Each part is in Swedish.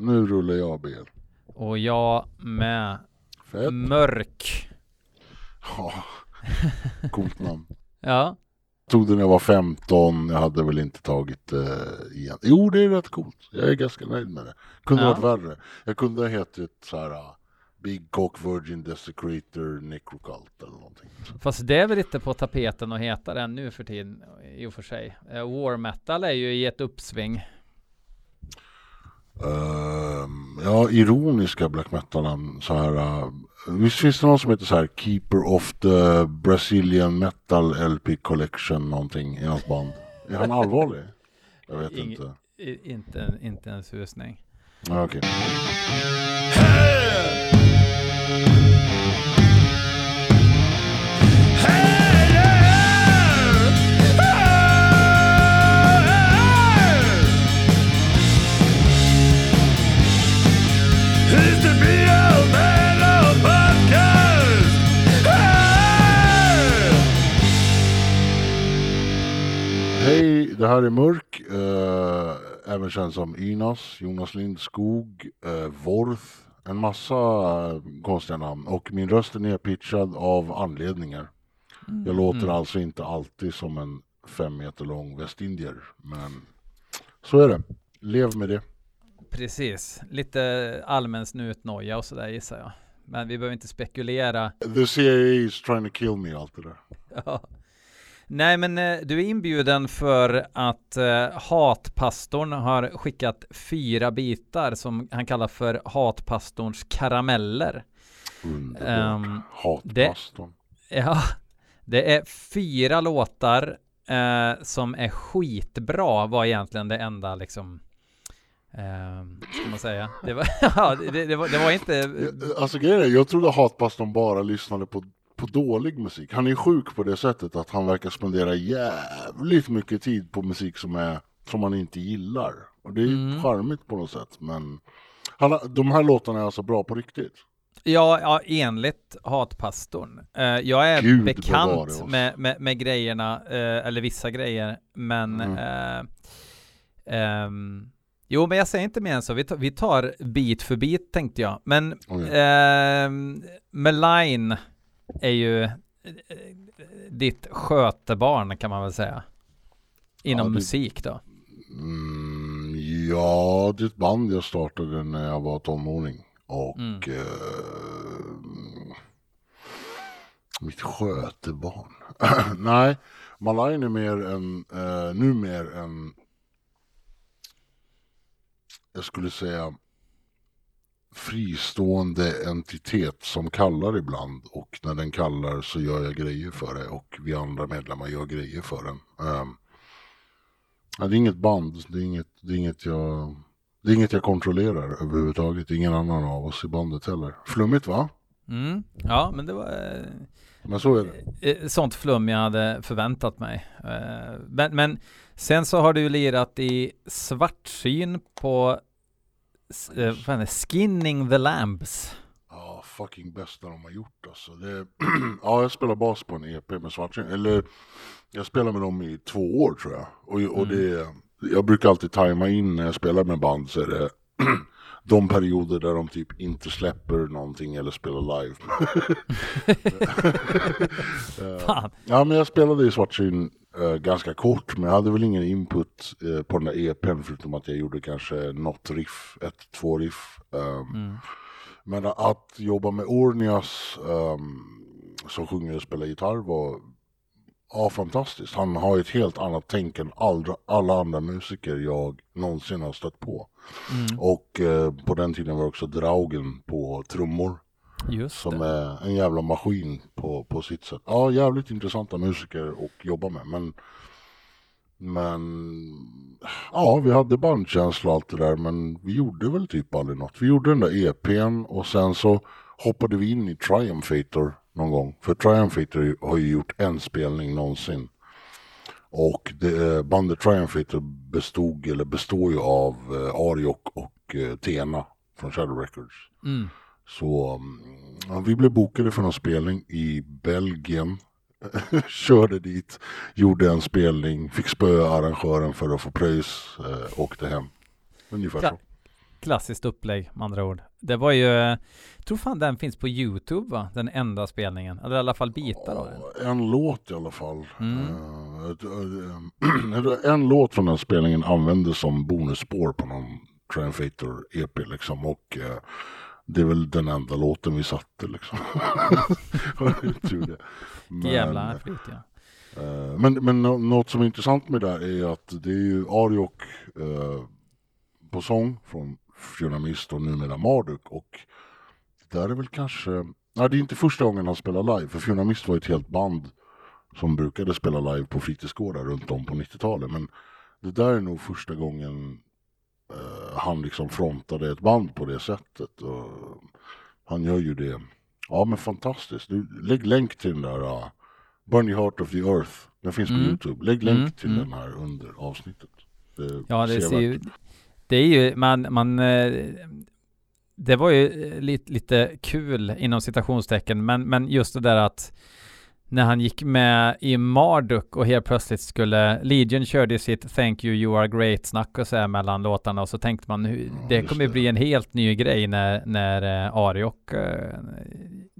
Nu rullar jag BL. Och jag med. Fett. Mörk. Ja, coolt namn. Ja. Tog det när jag var 15, jag hade väl inte tagit det igen. Jo, det är rätt coolt. Jag är ganska nöjd med det. Kunde Ja. varit värre. Jag kunde ha hetat så här uh, Big Cock Virgin Desecrator Necrocult eller någonting. Fast det är väl lite på tapeten att heta den nu för tiden i och för sig. Eh, War metal är ju i ett uppsving. Ehm, ja, ironiska black metal så här. Uh, visst finns det någon som heter så här Keeper of the Brazilian Metal LP Collection någonting i hans band? Är han allvarlig? Jag vet Ing- inte. I, inte, inte en susning. Ja, Okej. It's det här är Mörk, eh, även känd som Ynas, Jonas Lindskog, uh, Vorth, en massa eh, konstiga namn. Och min röst är nedpitchad av anledningar. Jag låter alltså inte alltid som en fem meter lång västindier, men så är det. Lev med det. Precis. Lite allmän snutnoja och sådär gissar jag. Men vi behöver inte spekulera. The CIA is trying to kill me, allt det där. Nej, men eh, du är inbjuden för att eh, Hatpastorn har skickat fyra bitar som han kallar för Hatpastorns karameller. Underbart. Ehm, Hatpastorn. Ja, det är fyra låtar eh, som är skitbra var egentligen det enda liksom eh, ska man säga. Det var, ja, det, det, var, det var inte Ja, Alltså grejen är, jag trodde Hatpastorn bara lyssnade på, på dålig musik. Han är sjuk på det sättet att han verkar spendera jävligt mycket tid på musik som, är, som han inte gillar. Och det är Mm. charmigt på något sätt. Men han, de här låtarna är alltså bra på riktigt. Ja, ja enligt Hatpastorn. Eh, jag är Gud bekant med, med, med grejerna, eh, eller vissa grejer, men Mm. eh, ehm, Jo, men jag säger inte mer än så. Vi tar, vi tar bit för bit tänkte jag. Men Okej. ehm, Malign är ju eh, ditt skötebarn kan man väl säga. Inom Ja, det- musik då. Mm, ja, det är ett band jag startade när jag var tonåring. Och Mm. eh, mitt skötebarn. Nej, Malain är mer en, eh, nu mer en, jag skulle säga fristående entitet som kallar ibland och när den kallar så gör jag grejer för det och vi andra medlemmar gör grejer för den. Ehm, det är inget band, det är inget, det är inget jag det är inget jag kontrollerar överhuvudtaget, ingen annan av oss i bandet heller. Flummigt va? Mm. Ja, men det var eh, Men så är det. eh, sånt flum jag hade förväntat mig. Eh, Men, men sen så har du lirat i svartsyn på eh, fan är? Skinning the Lambs. Ja, fucking bästa de har gjort alltså. Det, ja, jag spelar bas på en EP med Svartsyn. Eller jag spelar med dem i två år tror jag. Och, och det, jag brukar alltid tajma in när jag spelar med band så är det de perioder där de typ inte släpper någonting eller spelar live. Fan. Ja, men jag spelade i Svartsyn eh, ganska kort, men jag hade väl ingen input eh, på den där EPn förutom att jag gjorde kanske något riff, ett, två riff. ehm. Mm. Men att jobba med Ornias ehm, som sjunger och spelar gitarr var ja, fantastiskt. Han har ett helt annat tänk än alla, alla andra musiker jag någonsin har stött på. Mm. Och eh, på den tiden var också Draugen på trummor. Just Som det. är en jävla maskin på, på sitt sätt. Ja, jävligt intressanta musiker att jobba med. Men, men ja, vi hade bandkänsla och allt det där. Men vi gjorde väl typ aldrig något. Vi gjorde den där EPn och sen så hoppade vi in i Triumphator någon gång. För Triumphator har ju gjort en spelning någonsin. Och det, bandet Triumphator bestod, eller består ju av eh, Ariok och eh, Tena från Shadow Records. Mm. Så ja, vi blev bokade för någon spelning i Belgien. Körde dit, gjorde en spelning, fick spöa arrangören för att få pröjs, eh, åkte hem. Ungefär Ja. så. klassiskt upplägg med andra ord. Det var ju, jag tror fan den finns på YouTube va? Den enda spelningen. Eller i alla fall bitar av den. En låt i alla fall. Mm. Eh, eh, en låt från den spelningen användes som bonusspår på någon Triumphator EP liksom. Och eh, det är väl den enda låten vi satte liksom. Tur det. Men- Jävla flyt ja. Eh, Men, men nå- något som är intressant med det där är att det är ju Ariok eh, på sång från Fionamist och numera Marduk och det där är väl kanske, nej det är inte första gången han spelar live för Fionamist var ett helt band som brukade spela live på fritidsgårdar runt om på 90-talet men det där är nog första gången eh, han liksom frontade ett band på det sättet och han gör ju det, ja men fantastiskt, du, lägg länk till den där uh, Burn Heart of the Earth. Den finns på Mm. Youtube. Lägg länk Mm, till mm. den här under avsnittet. Det Ja, det ser ju, det är ju, man, man, eh, det var ju lite, lite kul inom citationstecken, men, men just det där att när han gick med i Marduk och helt plötsligt skulle Legion körde sitt Thank you, you are great snack och så här mellan låtarna och så tänkte man Ja, det kommer det. bli en helt ny grej när, när eh, Ariok eh,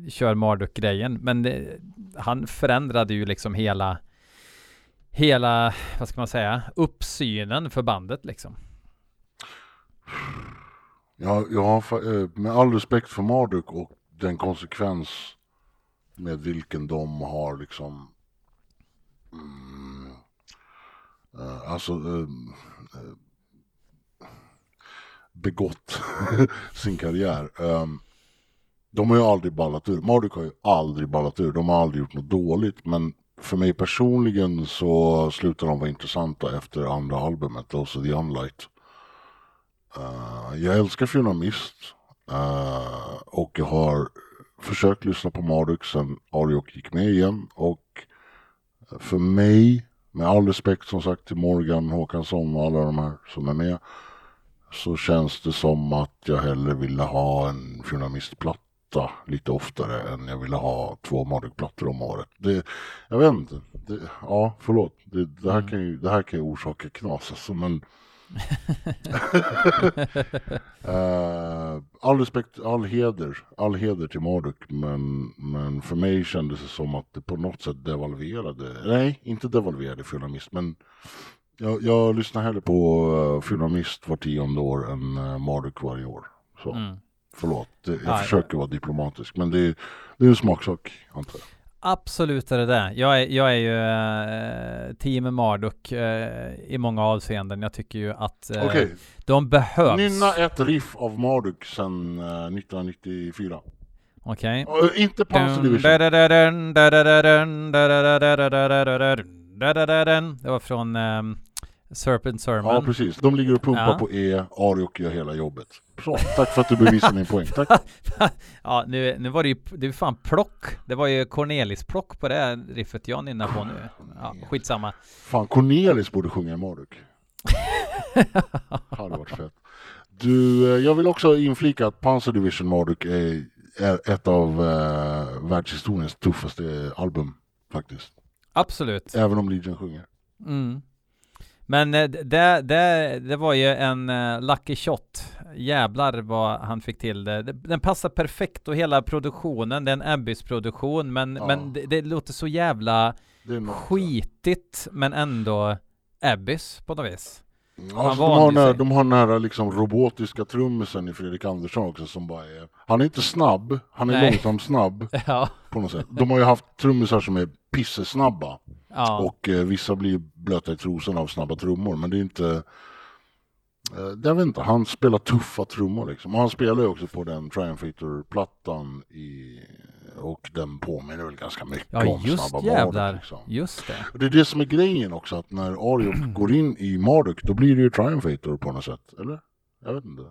kör Marduk-grejen. Men det, han förändrade ju liksom hela hela, vad ska man säga, uppsynen för bandet liksom. Ja, jag har eh, med all respekt för Marduk och den konsekvens med vilken de har liksom mm, eh, alltså eh, eh begått sin karriär. Um, de har ju aldrig ballat ur. Marduk har ju aldrig ballat ur. De har aldrig gjort något dåligt. Men för mig personligen så slutar de vara intressanta efter andra albumet, Those of the Unlight. Uh, jag älskar Fionamist uh, eh, och jag har försökt lyssna på Marduk sen Ariok gick med igen och för mig, med all respekt som sagt till Morgan Håkansson och alla de här som är med, så känns det som att jag hellre ville ha en Fionamist-platta lite oftare än jag ville ha två Marduk-plattor om året. Det, jag vet inte. Det, ja, förlåt. Det, det, här Mm. kan ju, det här kan ju orsaka knas alltså, men Eh, all respekt, all heder, all heder till Marduk, men, men för mig kändes det som att det på något sätt devalverade, nej, inte devalverade Fionamist, men jag, jag lyssnar hellre på uh, Fionamist var tionde år än uh, Marduk varje år. Så, Mm. förlåt, jag Ja, försöker vara diplomatisk, men det, är- det är en smaksak, antar jag. Absolut är det det. Jag är, jag är ju eh, team Marduk eh, i många avseenden. Jag tycker ju att eh, Okej, de behövs. nynna ett riff av Marduk sedan uh, 1994. Okej. Uh, inte Panzer Division. Det var från Serpent Ja, Sermon. precis. De ligger och pumpar Ja. på E, Ariok gör hela jobbet. Så, tack för att du bevisar min poäng. Tack. Ja, nu, nu var det ju, det är fan plock. Det var ju Cornelis plock på det här riffet jag nynnar på nu. Ja, skitsamma. Fan, Cornelis borde sjunga i Marduk. Hade varit fett. Du, eh, jag vill också inflika att Panzer Division Marduk är, är ett av eh, världshistoriens tuffaste album, faktiskt. Absolut. Även om Legion sjunger. Mm. Men eh, det, det, det var ju en eh, lucky shot. Jävlar vad han fick till det. Den passar perfekt och hela produktionen, det är en Abyss-produktion, men, Ja. men det, det låter så jävla skitigt, men ändå Abyss på något vis. Ja, alltså, Han de, har sig. de har den här liksom robotiska trummisen i Fredrik Andersson också som bara är... Han är inte snabb, han är Nej. långsam snabb Ja, på något sätt. De har ju haft trummisar som är pissesnabba. Ja. Och eh, vissa blir blöta i trosorna av snabba trummor, men det är inte... Eh, jag vet inte, han spelar tuffa trummor liksom. Och han spelar ju också på den Triumphator-plattan i... Och den påminner väl ganska mycket ja om just Snabba jävlar. Marduk. Liksom. Just det. Och det är det som är grejen också, att när Ariok går in i Marduk, då blir det ju Triumphator på något sätt, eller? Jag vet inte.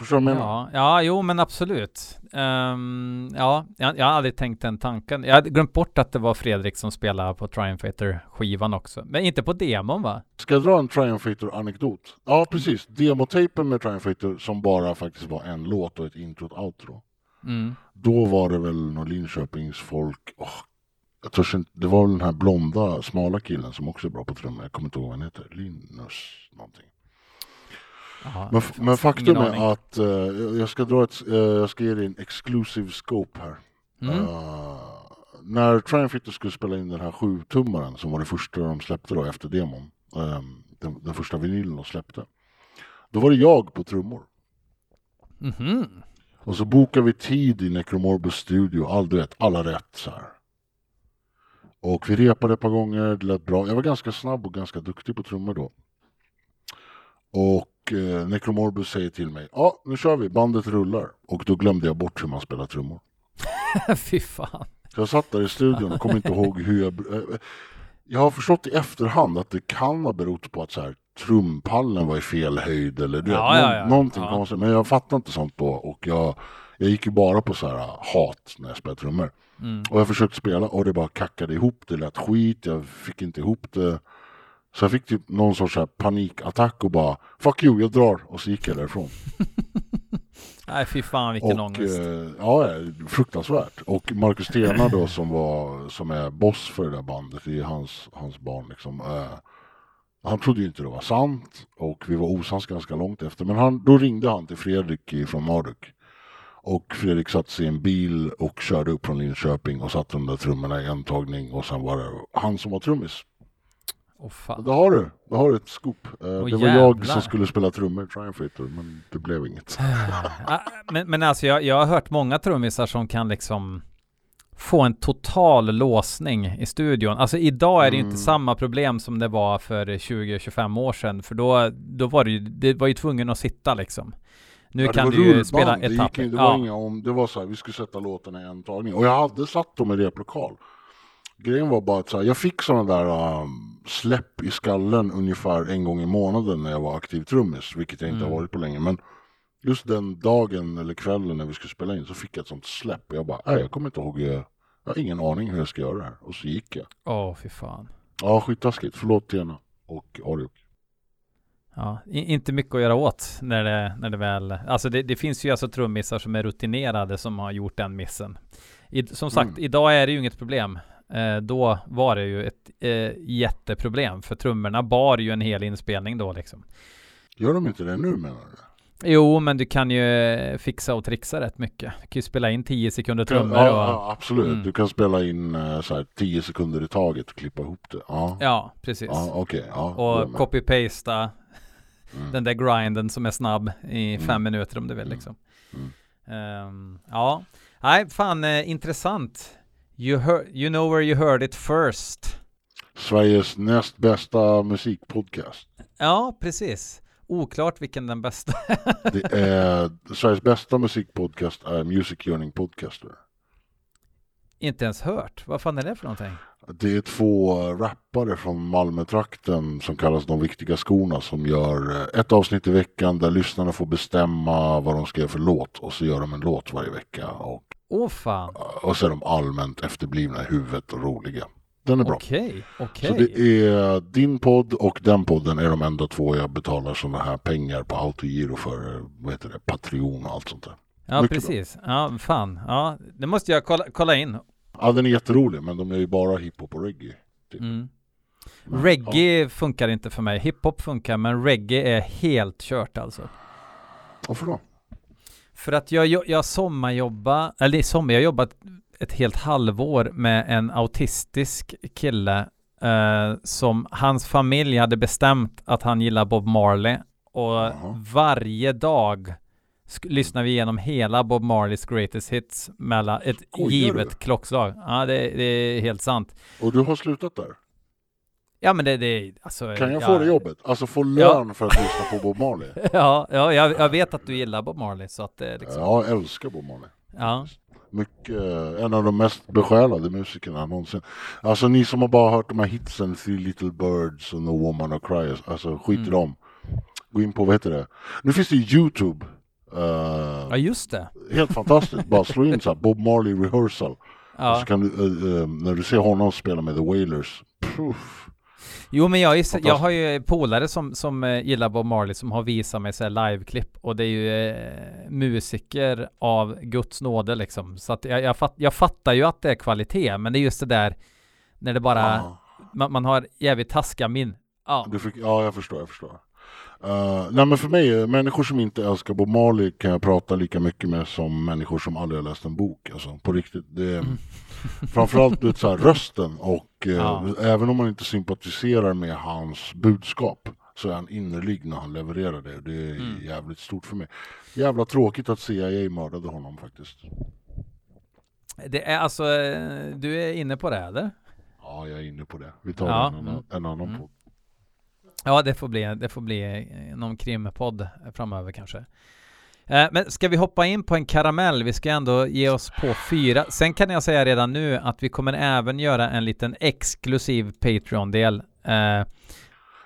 Förstår du vad jag menar? Ja, ja, jo men absolut. Ehm, ja, jag, jag har aldrig tänkt den tanken. Jag hade glömt bort att det var Fredrik som spelade på Triumphator-skivan också. Men inte på demon va? Ska jag dra en Triumphator-anekdot? Ja, precis. Demotapen med Triumphator som bara faktiskt var en låt och ett intro och ett outro. Mm. Då var det väl någon Linköpings folk. åh, jag törs inte, det var väl den här blonda, smala killen som också är bra på trummor. Jag kommer inte ihåg vad han heter. Linus någonting. Men, men faktum är att eh, jag ska dra ett, eh, jag ska ge dig en exclusive scope här. Mm. Eh, när Triumph skulle spela in den här 7-tummaren som var det första de släppte då efter demon, eh, den, den första vinylen de släppte. Då var det jag på trummor. Mhm. Och så bokade vi tid i Necromorbus studio, all, du vet, alla rätt så här. Och vi repade ett par gånger, det lät bra. Jag var ganska snabb och ganska duktig på trummor då. Och eh, Necromorbus säger till mig, ja nu kör vi, bandet rullar. Och då glömde jag bort hur man spelar trummor. Fy fan. Så jag satt där i studion och kom inte ihåg hur jag... eh, Jag har förstått i efterhand att det kan ha berott på att så här, trumpallen var i fel höjd eller du Ja, vet, ja, ja. någonting Ja. konstigt. Men jag fattade inte sånt då och jag, jag gick ju bara på så här hat när jag spelade trummor. Mm. Och jag försökte spela och det bara kackade ihop, det lät skit, jag fick inte ihop det. Så jag fick typ någon sorts här panikattack och bara Fuck you, jag drar och så gick jag därifrån. Nej, fy fan vilken och, ångest. eh, ja, fruktansvärt. Och Marcus Stena då som, var, som är boss för det där bandet, det är hans, hans barn liksom. Eh, han trodde ju inte det var sant och vi var osams ganska långt efter. Men han, då ringde han till Fredrik från Marduk. Och Fredrik satte sig i en bil och körde upp från Linköping och satte de där trummorna i en tagning och sen var det han som var trummis. Åh fan. Då har du, då har du ett scoop. Eh, Åh, det var jag jävlar. som skulle spela trummor i Triumph Rater, men det blev inget. Ah, men, men alltså jag, jag har hört många trummisar som kan liksom få en total låsning i studion. Alltså idag är det Mm. inte samma problem som det var för 20-25 år sedan. För då, då var det ju, det var ju tvungen att sitta liksom. Nu Ja, det kan du ju spela det, etapper. in- det var Ja. inga om, det var så här, vi skulle sätta låtarna i en tagning. Och jag hade satt dem i replokal. Grejen var bara att så här, jag fick sådana där um, släpp i skallen ungefär en gång i månaden när jag var aktiv trummis, vilket jag inte Mm. har varit på länge. Men just den dagen eller kvällen när vi skulle spela in så fick jag ett sånt släpp och jag bara, nej jag kommer inte ihåg, jag, jag har ingen aning hur jag ska göra det här. Och så gick jag. Åh, fy fan. Ja, skittaskigt. Förlåt Tena och Ariok. Ja, inte mycket att göra åt när det, när det väl... Alltså det, det finns ju alltså trummisar som är rutinerade som har gjort den missen. I, som sagt, Mm. idag är det ju inget problem. Eh, då var det ju ett eh, jätteproblem för trummorna bar ju en hel inspelning då liksom. Gör de inte det nu menar du? Jo, men du kan ju eh, fixa och trixa rätt mycket. Du kan ju spela in 10 sekunder trummor ja, och... ja, absolut. Mm. Du kan spela in så här 10 sekunder i taget och klippa ihop det. Ja, Ja, precis. ja okej. ja, och copy-pasta Mm. den där grinden som är snabb i Mm. fem minuter om du vill liksom. Ehm, ja, nej fan eh, intressant. You, heard, you know where you heard it first. Sveriges näst bästa musikpodcast. Ja, precis. Oklart vilken den bästa. Det är, Sveriges bästa musikpodcast är Music Yearning Podcaster. Inte ens hört. Vad fan är det för någonting? Det är två rappare från Malmötrakten som kallas De Viktiga Skorna som gör eh, ett avsnitt i veckan där lyssnarna får bestämma vad de ska göra för låt och så gör de en låt varje vecka och, Åh fan. och så är de allmänt efterblivna i huvudet och roliga. Den är bra. Okej, okej. Så det är din podd och den podden är de enda två jag betalar sådana här pengar på autogiro för, vad heter det, Patreon och allt sånt där. Ja, mycket precis. Ja, fan. Ja, det måste jag kolla, kolla in. Ja, den är jätterolig men de är ju bara hiphop och reggae. Typ. Mm. Men, Reggae funkar inte för mig. Hiphop funkar, men reggae är helt kört alltså. Ja. Varför då? För att jag, jag, jag eller i sommar, jag jobbat ett helt halvår med en autistisk kille eh, som hans familj hade bestämt att han gillar Bob Marley och Jaha. varje dag lyssnar vi igenom hela Bob Marleys greatest hits mellan ett Skojar givet klockslag. Ja, det, det är helt sant. Och du har slutat där? Ja, men det, det alltså. Kan jag ja, få det jobbet? Alltså få lön för att lyssna på Bob Marley? Ja, ja jag, jag vet att du gillar Bob Marley så att är liksom. Ja, jag älskar Bob Marley. Ja. Mycket, eh, en av de mest besjälade musikerna någonsin. Alltså ni som har bara hört de här hitsen, Three Little Birds och No Woman or Cry, alltså skit i Mm. dem. Gå in på, vad heter det? Nu finns det Youtube. Eh, Ja, just det. Helt fantastiskt. Bara slå in så här, Bob Marley rehearsal. Ja. så kan du, eh, eh, när du ser honom spela med The Wailers. Puff. Jo men jag, är, jag har ju polare som, som eh, gillar Bob Marley som har visat mig så här liveklipp och det är ju eh, musiker av Guds nåde liksom. Så att jag, jag, fatt, jag fattar ju att det är kvalitet men det är just det där när det bara, Ja. man, man har jävligt taskiga min. Ja, fick, ja, jag förstår, jag förstår. Uh, nej men för mig, människor som inte älskar Bob Marley kan jag prata lika mycket med som människor som aldrig har läst en bok. Alltså, på riktigt. Det Mm. Framförallt du så här, rösten och eh, Ja. även om man inte sympatiserar med hans budskap så är han innerlig när han levererar det. Det är Mm. jävligt stort för mig. Jävla tråkigt att CIA mördade honom faktiskt. Det är alltså, eh, du är inne på det eller? Ja, jag är inne på det. Vi tar Ja, en, annan- en annan Mm. podd. Ja, det får bli, det får bli eh, någon krimpodd framöver kanske. Eh, Men ska vi hoppa in på en karamell? Vi ska ändå ge oss på fyra. Sen kan jag säga redan nu att vi kommer även göra en liten exklusiv Patreon-del. Eh,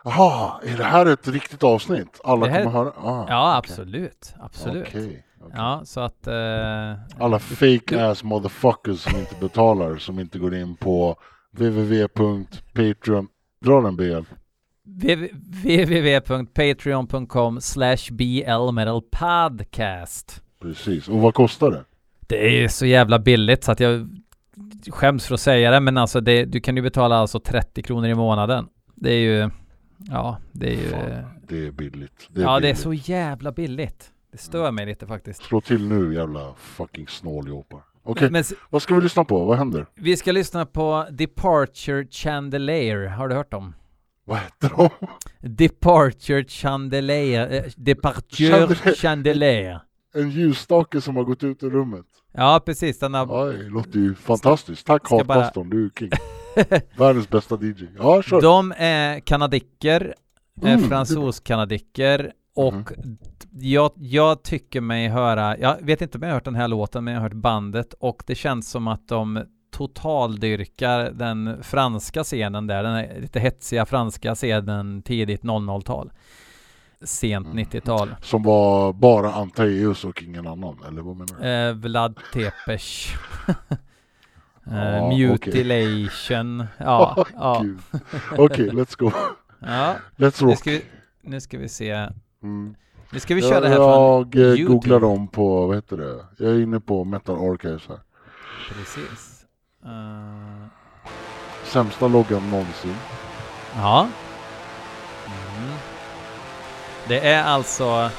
Jaha, är det här ett riktigt avsnitt? Alla här- kommer höra? Ah, Ja, absolut. Absolut. Okej, okej. Ja, så att... eh, Alla fake ass motherfuckers som inte betalar, som inte går in på www.patreon. Dra den BL. Www- www.patreon.com slash blmetalpodcast. Precis. Och vad kostar det? Det är så jävla billigt så att jag skäms för att säga det, men alltså det, du kan ju betala alltså 30 kronor i månaden. Det är ju, ja, det är ju, Fan, det är billigt. Det är ja, det är billigt. så jävla billigt. Det stör mig lite faktiskt. Slå till nu jävla fucking snåljåpar. Okej, s- vad ska vi lyssna på? Vad händer? vi ska lyssna på Departure Chandelier. Har du hört dem? Vad heter de? Departure Chandelier. Eh, Departure Chandelier. En ljusstake som har gått ut ur rummet. Ja, precis. Den har, Oj, det låter ju fantastiskt. Tack ska bara- Hatpastorn, du är king. Världens bästa DJ. Ja, kör. De är kanadicker, Mm, mm, fransos-kanadicker och Mhm. jag, jag tycker mig höra, jag vet inte om jag har hört den här låten men jag har hört bandet och det känns som att de totaldyrkar den franska scenen där, den lite hetsiga franska scenen tidigt 00-tal. Sent Mm. 90-tal. Som var bara Antaeus och ingen annan, eller vad menar du? Eh, Vlad Tepes. eh, Ja, mutilation. Ja, ja. Gud. Okej, let's go. ja. Let's Nu rock. ska, vi, nu ska vi se. Mm. Nu ska vi köra det här jag från eh, YouTube. googlar dem på, vad heter det? Jag är inne på Metal Archives här. Precis. Eh, Sämsta loggan någonsin. ja. Mm. Det är alltså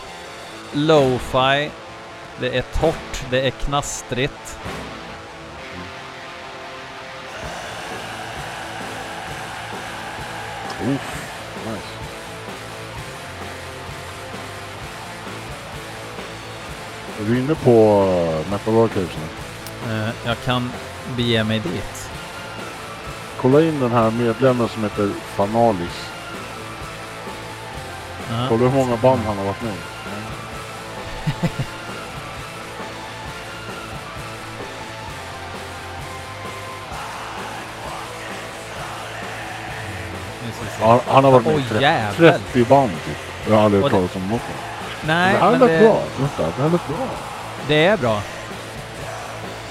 lo-fi. Det är torrt. Det är knastrigt. Uff, nice. Är du inne på Metal Archives nu? Eh, jag kan bege mig dit. Kolla in den här medlemmen som heter Fanalis. Ja. Kolla hur många band han har varit med i. Se. Han, har varit med i Oj, 30, jävel. 30 band typ. Jag har aldrig hört talas om något. Nej, det här men lät det, bra. Vänta, det här lät bra. det är bra.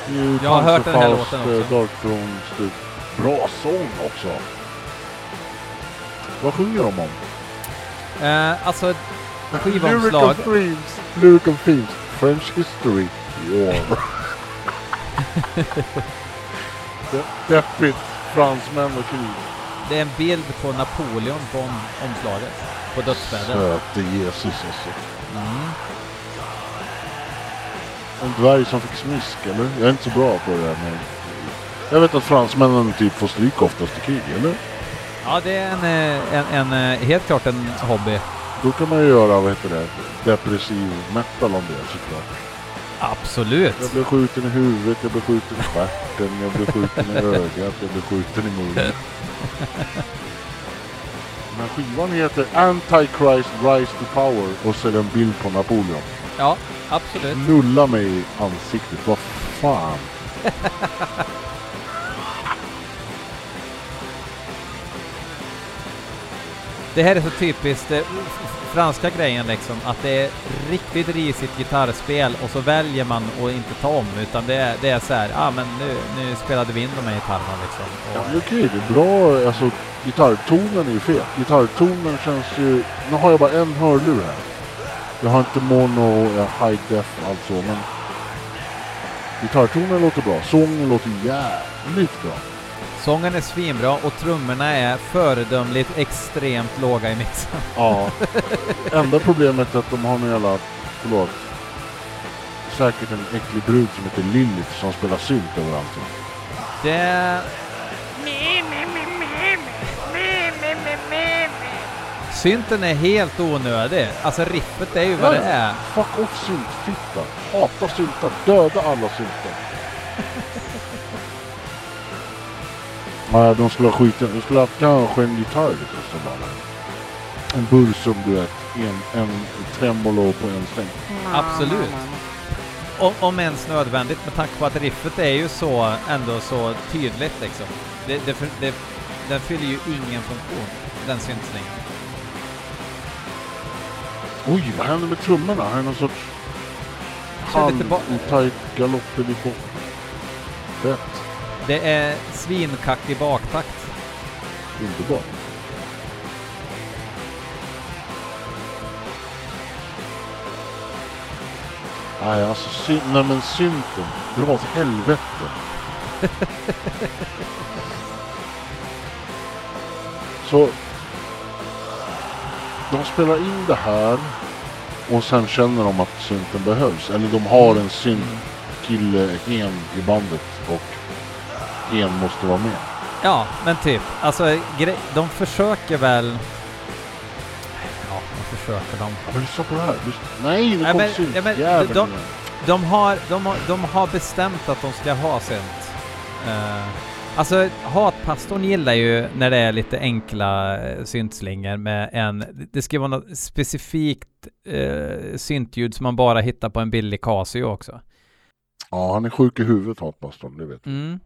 Ju Jag har hört den här låten eh, också. Dark typ. Bra sång också. Vad sjunger de om? Eh, alltså, skivomslag. themes, lyrical themes, French history, war. De- Deppigt, fransmän och krig. Det är en bild på Napoleon på om, omslaget. På dödsbädden. Söte Jesus alltså. Mm. En dvärg som fick smisk eller? Jag är inte så bra på det där med... Jag vet att fransmännen typ får stryk oftast i krig, eller? Ja, det är en, eh, en, en, eh, helt klart en hobby. Då kan man ju göra, vad heter det, depressiv metal om det såklart. Absolut. Jag blev skjuten i huvudet, jag blev skjuten i stjärten, jag blev skjuten i ögat, jag blev skjuten i munnen. Men skivan heter Antichrist Rise to Power och så är det en bild på Napoleon. Ja, absolut. Nulla mig i ansiktet, vad fan. Det här är så typiskt eh, franska grejen liksom, att det är riktigt risigt gitarrspel och så väljer man att inte ta om, utan det är, det är så här, ja ah, men nu, nu spelade vi in de här gitarrerna liksom. Ja, Och, men okej, det är bra, alltså gitarrtonen är ju fet. Gitarrtonen känns ju... Nu har jag bara en hörlur här. Jag har inte mono, jag har high def alltså, men... Gitarrtonen låter bra, sången låter jävligt bra. Sången är svinbra och trummorna är föredömligt extremt låga i mixen. Ja. Enda problemet är att de har någon jävla, förlåt, säkert en äcklig brud som heter Lilith som spelar synt överallt. Det... Synten är helt onödig. Alltså riffet är ju vad det är. Fuck off syntfitta. Hata syntar. Döda alla syntar. Nej, de skulle ha skitit. De skulle ha haft kanske en gitarr lite så bara. En bursum du vet. En, en tremolo på en sträng. Absolut. Om, om ens nödvändigt med tanke på att riffet är ju så ändå så tydligt liksom. Det, det, det, den fyller ju ingen funktion, den syntningen. Oj, vad händer med trummorna? Har jag någon sorts halv-tajt galopp i. Fett. Det är svinkackig baktakt. Underbart. Nej, alltså syn- nej, men synten. Dra åt helvete. Så de spelar in det här och sen känner de att synten behövs. Eller de har en syntkille, en i bandet och en måste vara med. Ja, men typ. Alltså, de försöker väl... Ja, vad försöker de? Ja, lyssna på det här. Nej, Nej, kom men- ja, men de- igen. De har, de, har, de har bestämt att de ska ha synt. Uh, alltså, hatpastorn gillar ju när det är lite enkla uh, syntslingor med en... Det ska vara något specifikt uh, syntljud som man bara hittar på en billig Casio också. Ja, han är sjuk i huvudet, hatpastorn, det vet jag. Mm.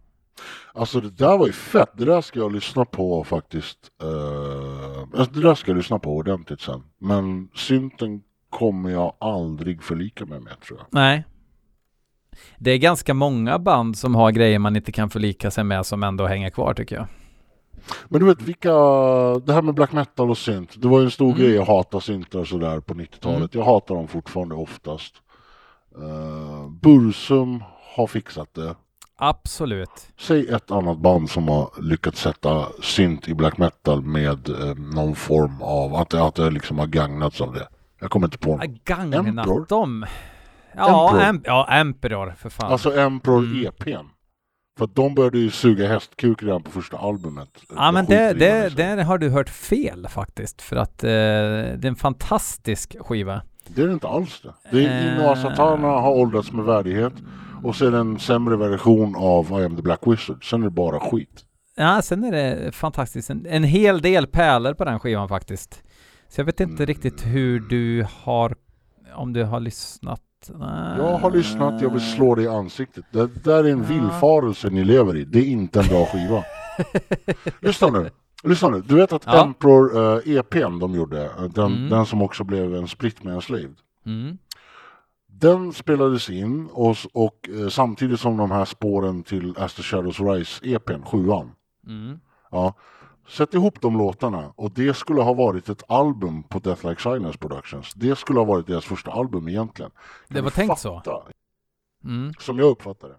Alltså det där var ju fett. Det där ska jag lyssna på faktiskt. Uh, det där ska jag lyssna på ordentligt sen. Men synten kommer jag aldrig förlika mig med tror jag. Nej. Det är ganska många band som har grejer man inte kan förlika sig med som ändå hänger kvar tycker jag. Men du vet vilka, det här med black metal och synt. Det var ju en stor Mm. grej att hata syntar sådär på 90-talet. Mm. Jag hatar dem fortfarande oftast. Uh, Bursum har fixat det. Absolut. Säg ett annat band som har lyckats sätta synt i black metal med eh, någon form av att det, att det liksom har gagnats av det. Jag kommer inte på något. Gagnat Emperor? dem. Ja, Emperor. Em- ja, Emperor för fan. Alltså Emperor Mm. EPn. För att de började ju suga hästkuk redan på första albumet. ja, men det, det, där har du hört fel faktiskt. För att eh, det är en fantastisk skiva. det är det inte alls det. det är Eh. Inoa Satana har åldrats med värdighet. Och det en sämre version av I am the Black Wizard. Sen är det bara skit. Ja, sen är det fantastiskt. En, en hel del pärlor på den skivan faktiskt. Så jag vet inte Mm. riktigt hur du har, om du har lyssnat. Jag har lyssnat, jag vill slå dig i ansiktet. Det där är en Ja. villfarelse ni lever i. Det är inte en bra skiva. Lyssna nu. Lyssna nu. Du vet att Ja. Emperor uh, EPn de gjorde, eh, den, Mm. den som också blev en split med Enslaved. Mm. Den spelades in och, och eh, samtidigt som de här spåren till As the Shadows Rise EPn, sjuan. Mm. Ja. Sätt ihop de låtarna och det skulle ha varit ett album på Death Like Silence Productions. Det skulle ha varit deras första album egentligen. Kan Det var tänkt så. fatta? Mm. Som jag uppfattar det.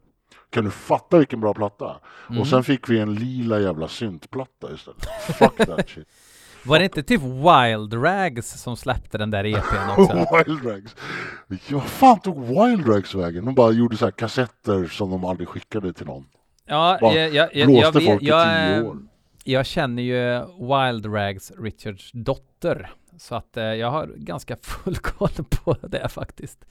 Kan du fatta vilken bra platta? Mm. Och sen fick vi en lila jävla syntplatta istället. Fuck that shit. Var det inte typ Wild Rags som släppte den där EPn också? Wild Rags. Ja, fan tog Wild Rags vägen? De bara gjorde så här kassetter som de aldrig skickade till någon. Ja, Bara jag, jag, jag, blåste jag, vet, folk i jag, tio eh, år. Jag känner ju Wild Rags Richards dotter. Så att eh, jag har ganska full koll på det faktiskt.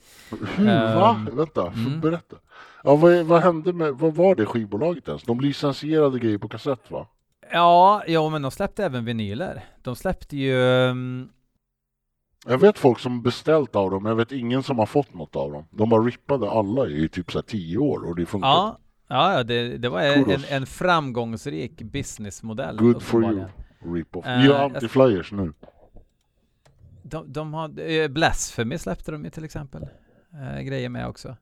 Hur? Va? Ehm, Vänta, mm. berätta. Ja, vad, vad hände med, vad var det skivbolaget ens? De licensierade grejer på kassett va? Ja, jo men de släppte även vinyler. De släppte ju... mm, Jag vet folk som beställt av dem, men jag vet ingen som har fått något av dem. De bara rippade alla i typ så här tio år och det funkar. Ja, ja det, det var en, en framgångsrik businessmodell. Good for you. Rip-off. Eh, Vi gör anti-flyers nu. De, de har... eh, Blasphemy släppte de ju till exempel. Eh, grejer med också.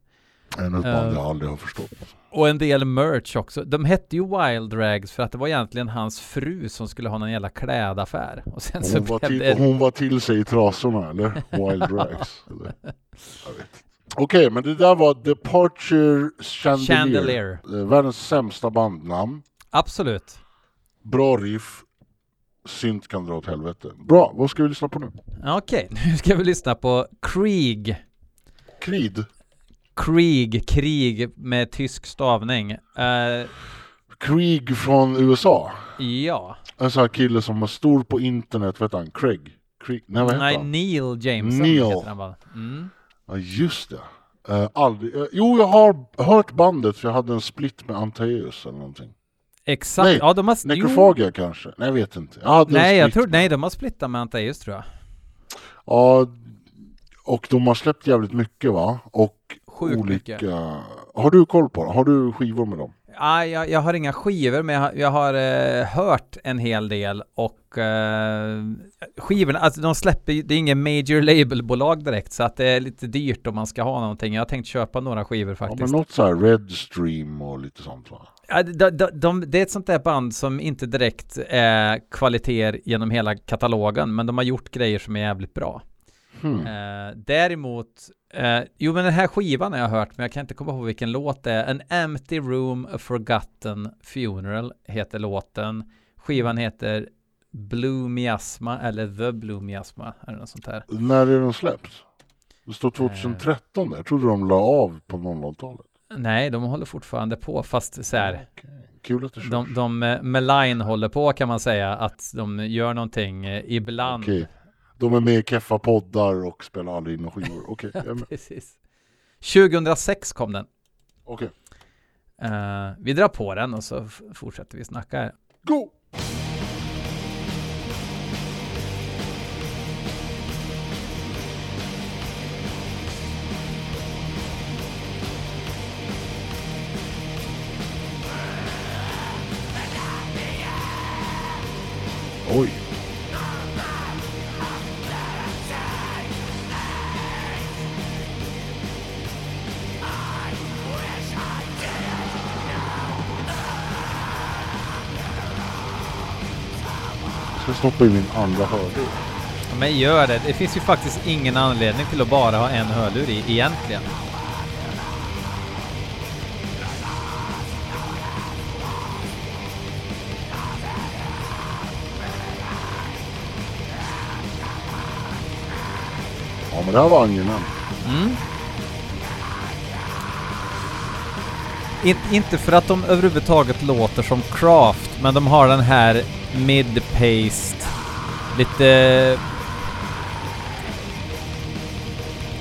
En band Eh. jag aldrig har förstått. Och en del merch också. De hette ju Wild Rags för att det var egentligen hans fru som skulle ha någon jävla klädaffär. Och sen så Hon var, blev till, det... hon var till sig i trasorna, eller? Wild Rags. eller? Jag vet Okej, men det där var Departure Chandelier. Chandelier. Eh, Världens sämsta bandnamn. Absolut. Bra riff. Synt kan dra åt helvete. Bra, vad ska vi lyssna på nu? Okej, nu ska vi lyssna på Krieg. Creed. Krieg, krig med tysk stavning. Eh, Krieg från USA. ja. En sån här kille som var stor på internet, vet han? Craig? Craig? Nej vad heter Nej, han? Neil Jameson Neil. heter han bara. Mm. Ja just det. Uh, aldrig, eh, jo jag har hört bandet för jag hade en split med Antaeus eller någonting. Exakt. Nej, ja, de har... jo. Necrofagia kanske? Nej jag vet inte. Jag Nej, jag tror... Nej, de har splittat med Antaeus tror jag. Ja, och de har släppt jävligt mycket va? Och Sjukt olika... mycket. Har du koll på det? Har du skivor med dem? Ja, jag, jag har inga skivor, men jag, har- jag har eh, hört en hel del och eh, skivorna, alltså de släpper det är ingen major labelbolag direkt så att det är lite dyrt om man ska ha någonting. Jag har tänkt köpa några skivor Ja, faktiskt. men något så här Red Stream och lite sånt va? Ja, de, de, de, det är ett sånt där band som inte direkt är kvaliteter genom hela katalogen, men de har gjort grejer som är jävligt bra. Hmm. Eh, däremot, eh, jo men den här skivan har jag hört, men jag kan inte komma ihåg vilken låt det är. An Empty Room, A Forgotten Funeral heter låten. Skivan heter Blue Miasma eller The Blue Miasma eller något sånt där. När är den släppt? Det står 2013 där. Jag trodde de la av på 00-talet. Nej, de håller fortfarande på, fast så här, Okej. Kul att det körs. de, de eh, med line håller på kan man säga, att de gör någonting eh, ibland. Okej. De är med i keffa poddar och spelar aldrig in några skivor. Okej, är med. Precis. 2006 kom den. Okej. Eh, vi drar på den och så fortsätter vi snacka här. Go! Jag ska stoppa i min andra hörlur. Men gör det. Det finns ju faktiskt ingen anledning till att bara ha en hörlur i egentligen. Ja men det här var angenämt. Mm. In, inte för att de överhuvudtaget låter som Craft, men de har den här mid-paced, lite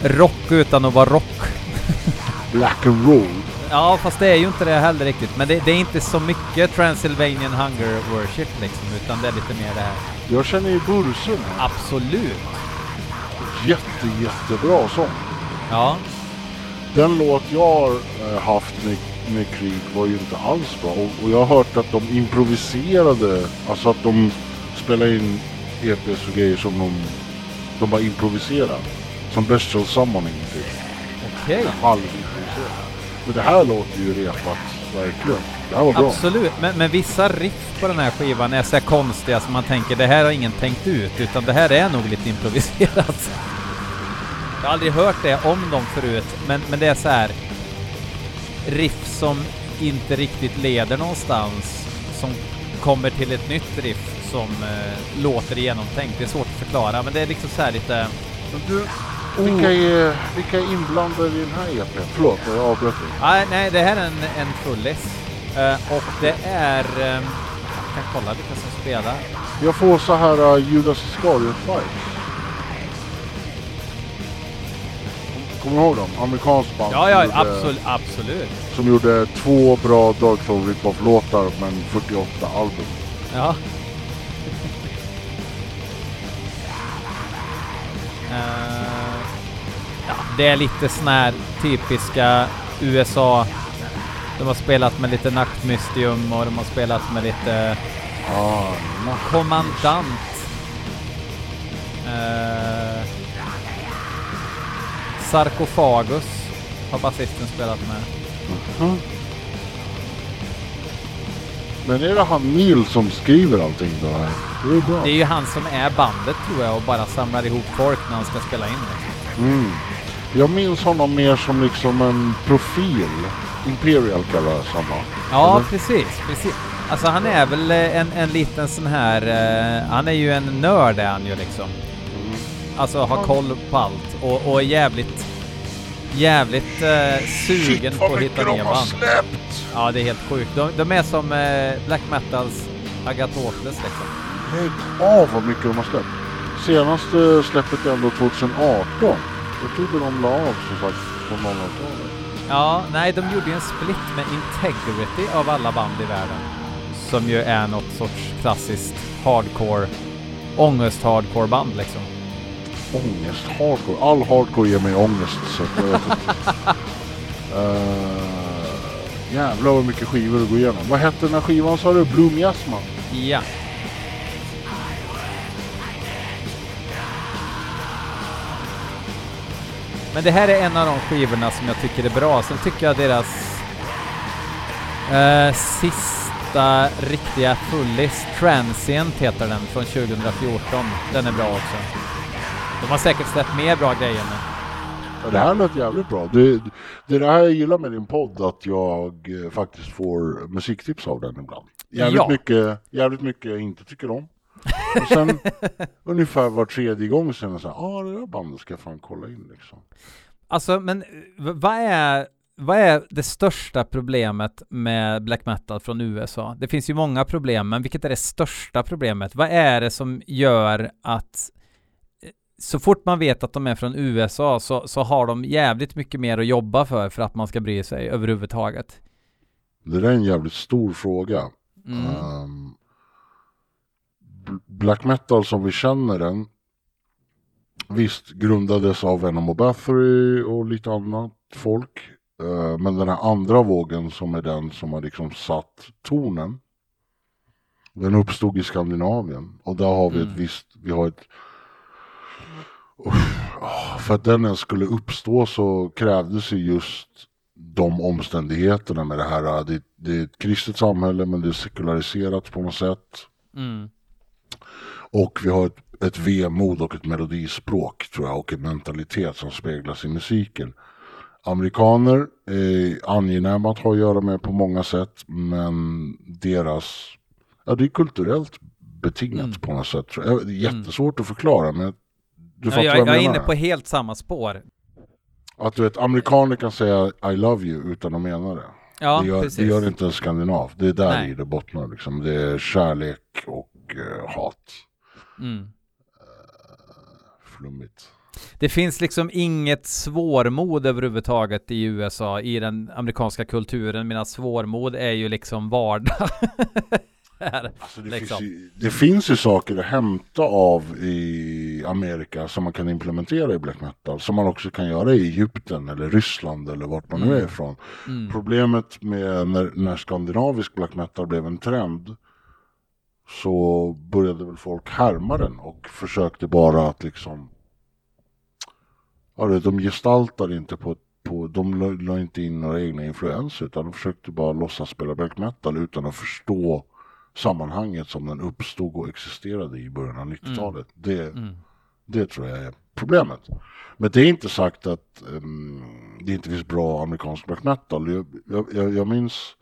rock utan att vara rock. Black and roll. Ja, fast det är ju inte det heller riktigt. Men det, det är inte så mycket Transylvanian Hunger Worship liksom, utan det är lite mer det här. Jag känner ju Bursen. Absolut. Jätte, jättebra sång. Ja. Den låt jag har eh, haft med, med Creed var ju inte alls bra. Och, och jag har hört att de improviserade, alltså att de spelade in EPs och grejer som de, de bara improviserade. Som Bestial Summoning typ. Okej. Halvimproviserat. Men det här låter ju repat, verkligen. Det här var bra. Absolut, men, men vissa riff på den här skivan är så här konstiga som man tänker det här har ingen tänkt ut, utan det här är nog lite improviserat. Jag har aldrig hört det om dem förut, men, men det är så här riff som inte riktigt leder någonstans, som kommer till ett nytt riff som eh, låter genomtänkt. Det är svårt att förklara, men det är liksom så här lite... Du, vilka, är, vilka är inblandade i den här EPn? Förlåt, jag avbröt dig. Nej, nej, det här är en, en fullis. Eh, och det är... eh, jag kan kolla vilka som spelar. Jag får så här uh, Judas Iscariot-vibes. Kommer du ihåg dem? Amerikanskt band Ja, ja, gjorde, absolut, absolut. som gjorde två bra Dark Throne Rip-Off-låtar men 48 album. Ja. Eh, ja, det är lite sån här typiska USA. De har spelat med lite Nachtmystium och de har spelat med lite Ah. Kommandant. Eh, Sarkofagus har basisten spelat med. Mhm. Men är det han Neil som skriver allting då? Det är bra. Det är ju han som är bandet tror jag och bara samlar ihop folk när han ska spela in det. Mm. Jag minns honom mer som liksom en profil. Imperial kallas han va? Ja, Eller? precis, precis. Alltså han är väl en, en liten sån här, eh, han är ju en nörd är han ju liksom. Alltså har koll på allt och, och är jävligt, jävligt eh, sugen Shit på att hitta nya band. släppt! Ja, det är helt sjukt. De, de är som eh, black metals Agatoples liksom. Lägg av vad mycket de har släppt. Senaste släppet är ändå 2018. Jag trodde de la av som sagt på 00-talet. Ja, nej, de gjorde ju en split med Integrity av alla band i världen. Som ju är något sorts klassiskt hardcore, ångest-hardcore band liksom. Ångest, hardcore. All hardcore ger mig ångest så jag vet inte. uh, jävlar vad mycket skivor att gå igenom. Vad hette den här skivan sa du? Blue Miasma? Ja. Men det här är en av de skivorna som jag tycker är bra. Sen tycker jag deras eh, sista riktiga fullis, Transient heter den, från 2014. Den är bra också. De har säkert släppt mer bra grejer men... Ja, det här lät jävligt bra. Det, det är det här jag gillar med din podd, att jag eh, faktiskt får musiktips av den ibland. Jävligt, Ja. mycket, jävligt mycket jag inte tycker om. Och sen ungefär var tredje gång sen jag säger ja ah, det där bandet ska jag fan kolla in liksom. Alltså, men vad är, vad är det största problemet med black metal från USA? Det finns ju många problem, men vilket är det största problemet? Vad är det som gör att så fort man vet att de är från USA så, så har de jävligt mycket mer att jobba för för att man ska bry sig överhuvudtaget? Det där är en jävligt stor fråga. Mm. Bl- black metal som vi känner den visst grundades av Venom och Bathory och lite annat folk. Eh, men den här andra vågen som är den som har liksom satt tonen. Den uppstod i Skandinavien och där har vi Mm. ett visst, vi har ett för att den ens skulle uppstå så krävdes ju just de omständigheterna med det här. Det, det är ett kristet samhälle men det är sekulariserat på något sätt. Mm. Och vi har ett, ett vemod och ett melodispråk tror jag och en mentalitet som speglas i musiken. Amerikaner är angenäma att ha att göra med på många sätt men deras, ja det är kulturellt betingat Mm. på något sätt. jättesvårt att förklara men du Ja, jag, vad jag är inne på helt samma spår. Att du vet, amerikaner kan säga I love you utan att mena det. Ja, det, gör, precis. det gör inte en skandinav. Det är där Nej. i det bottnar liksom. Det är kärlek och eh, hat. Mm. Flummigt. Det finns liksom inget svårmod överhuvudtaget i USA, i den amerikanska kulturen. Mina svårmod är ju liksom vardag. Här, Alltså det, liksom. finns ju, det finns ju saker att hämta av i Amerika som man kan implementera i black metal. Som man också kan göra i Egypten eller Ryssland eller vart man nu Mm. är ifrån. Mm. Problemet med när, när skandinavisk black metal blev en trend så började väl folk härma den och försökte bara att liksom ja, de gestaltade inte på, på de la inte in några egna influenser utan de försökte bara låtsas spela black metal utan att förstå sammanhanget som den uppstod och existerade i början av 90-talet. Det, Mm. det tror jag är problemet. Men det är inte sagt att ehm, det inte finns bra amerikansk black metal. Jag, jag, jag, jag minns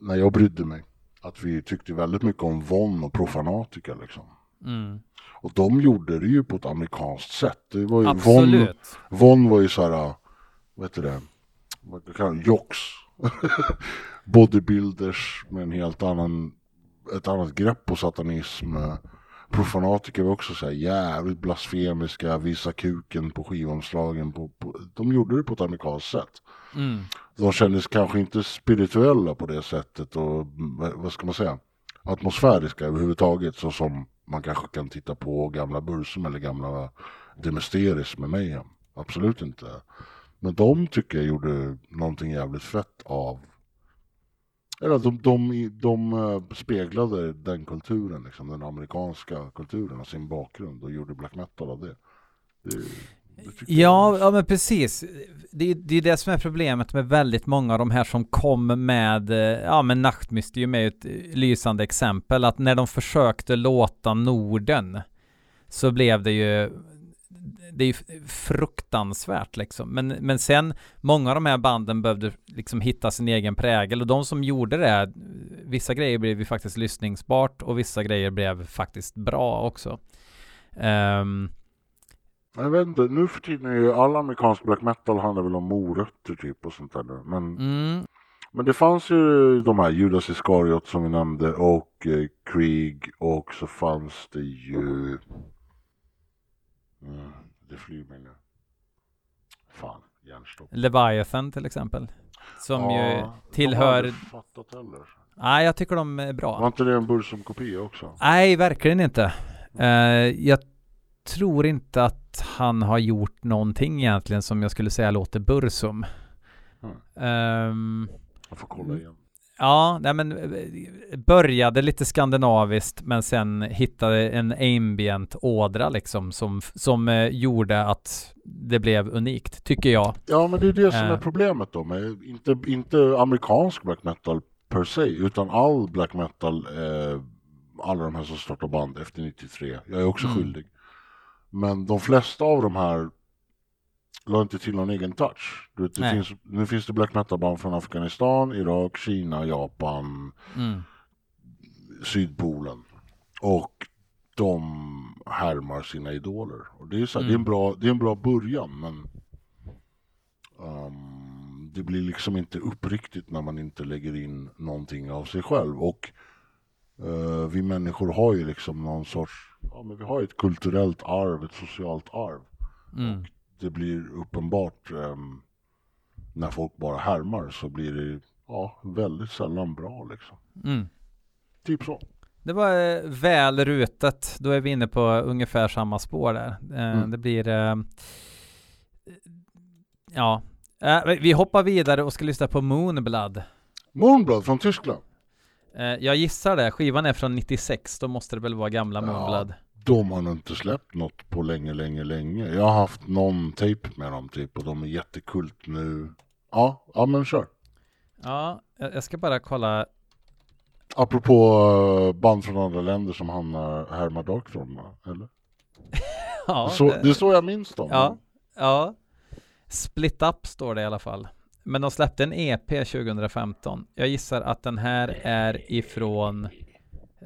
när jag brydde mig att vi tyckte väldigt mycket om Von och Profanatica liksom. Mm. Och de gjorde det ju på ett amerikanskt sätt. Det var ju Von, Absolut. Von var ju så här, vad heter det, jocks. Bodybuilders med en helt annan, ett annat grepp på satanism. Profanatiker var också så här jävligt blasfemiska, visa kuken på skivomslagen. På, på, de gjorde det på ett amerikanskt sätt. Mm. De kändes kanske inte spirituella på det sättet och vad ska man säga, atmosfäriska överhuvudtaget så som man kanske kan titta på gamla Bursum eller gamla Demesteris med mig. Absolut inte. Men de tycker jag gjorde någonting jävligt fett av eller de, de, de eh, speglade den kulturen, liksom, den amerikanska kulturen och sin bakgrund och gjorde black metal av det. det, det Ja, ja men precis. Det, är- det är det som är problemet med väldigt många av de här som kom med, eh, ja men Nachtmysterium är ju ett lysande exempel, att när de försökte låta Norden så blev det ju det är ju fruktansvärt liksom. Men, men sen, många av de här banden behövde liksom hitta sin egen prägel och de som gjorde det, vissa grejer blev ju faktiskt lyssningsbart och vissa grejer blev faktiskt bra också. Ehm, Jag vet inte, nu för tiden är ju all amerikansk black metal handlar väl om morötter typ och sånt där. Men, mm, men det fanns ju de här Judas Iskariot som vi nämnde och eh, Krieg och så fanns det ju... Mm, flyr mig nu. Fan, hjärnstopp. Leviathan till exempel. Som ju De har tillhör... aldrig fattat heller. Nej, jag tycker de är bra. Var inte det en Bursum-kopia också? Nej, verkligen inte. Eh, jag tror inte att han har gjort någonting egentligen som jag skulle säga låter Bursum. Mm. Ehm, Jag får kolla igen. Ja, nej men eh, började lite skandinaviskt men sen hittade en ambient ådra liksom som, som eh, gjorde att det blev unikt, tycker jag. Ja, men det är det som är Eh. problemet då med inte, inte amerikansk black metal per se, utan all black metal, eh, alla de här som startar band efter 93. Jag är också Mm. skyldig. Men de flesta av de här la inte till någon egen touch. Du vet, finns, nu finns det black metal band från Afghanistan, Irak, Kina, Japan, Mm. Sydpolen. Och de härmar sina idoler. Och det är, så här, Mm. det är, en, bra, det är en bra början men ehm, det blir liksom inte uppriktigt när man inte lägger in någonting av sig själv. Och eh, vi människor har ju liksom någon sorts, ja men vi har ju ett kulturellt arv, ett socialt arv. Mm. Det blir uppenbart ehm, när folk bara härmar så blir det ja, väldigt sällan bra liksom. Mm. Typ så. Det var eh, väl rutet. Då är vi inne på ungefär samma spår där. Eh, Mm. Det blir... Eh, ja. Vi hoppar vidare och ska lyssna på Moonblood. Moonblood från Tyskland. Eh, jag gissar det. Skivan är från 96. Då måste det väl vara gamla Ja. De har inte släppt något på länge, länge, länge. Jag har haft någon tape med dem typ och de är jättekult nu. Ja, ja men kör. Ja, jag ska bara kolla. Apropå eh, band från andra länder som hamnar härmar Darkthrone, va? eller? Ja, så, det är så jag minns dem. Ja. Ja. Split Up står det i alla fall. Men de släppte en EP 2015. Jag gissar att den här är ifrån...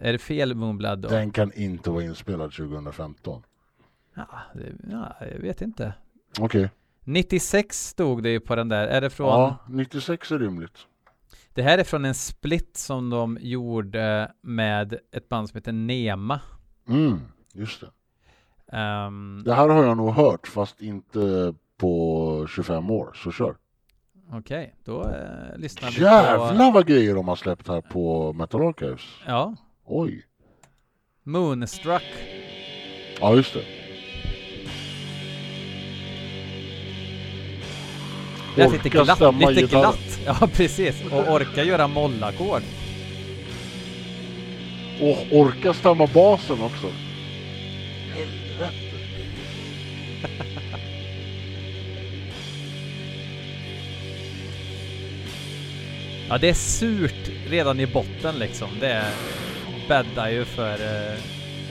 Är det fel Moonblood då? Den kan inte vara inspelad 2015. Ja, det, ja, jag vet inte. Okej. 96 stod det ju på den där. Är det från... Ja, 96 är rimligt. Det här är från en split som de gjorde med ett band som heter Nema. Mm, just det. Ehm, Det här har jag nog hört fast inte på 25 år, så kör. Okej, då eh, lyssnar vi på... Jävlar vad grejer de har släppt här på Metal Archives. Ja, Oj. Moonstruck. Ja, just det. Är lite glatt. Lite gitarren. glatt. Ja, precis. Och orka göra mollackord. Och orka stämma basen också. Ja, det är surt redan i botten liksom. Det bäddar ju för eh,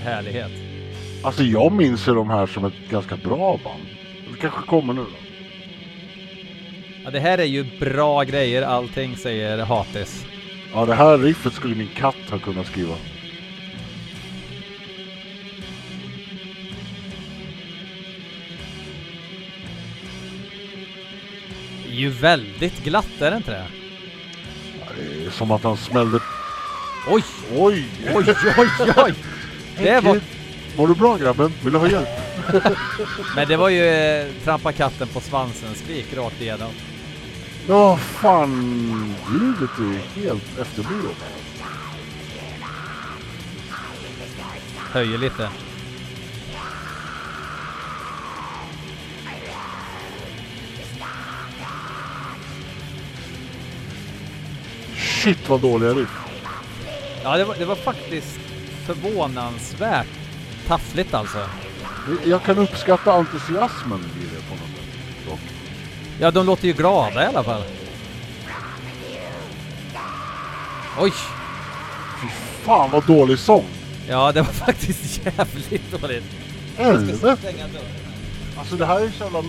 härlighet. Alltså jag minns ju de här som ett ganska bra band. Det kanske kommer nu då. Ja, det här är ju bra grejer allting, säger Hatis. Ja, det här riffet skulle min katt ha kunnat skriva. Det är ju väldigt glatt, är det inte det? Ja, Det är som att han smällde... Oj, Oj! oj, oj, oj! Det var, Mår du bra grabben? Vill du ha hjälp? men det var ju eh, trampa katten på svansen skrik rakt igenom. Ja, fan. Ljudet är helt efterblivet. Höjer lite. Shit vad dåliga riff. Ja, det var, det var faktiskt förvånansvärt taffligt alltså. Jag kan uppskatta entusiasmen i det på något sätt. dock. Ja, de låter ju glada i alla fall. Oj! Fy fan vad dålig sång. Ja, det var faktiskt jävligt dåligt. Helvete. Alltså det här är så jävla...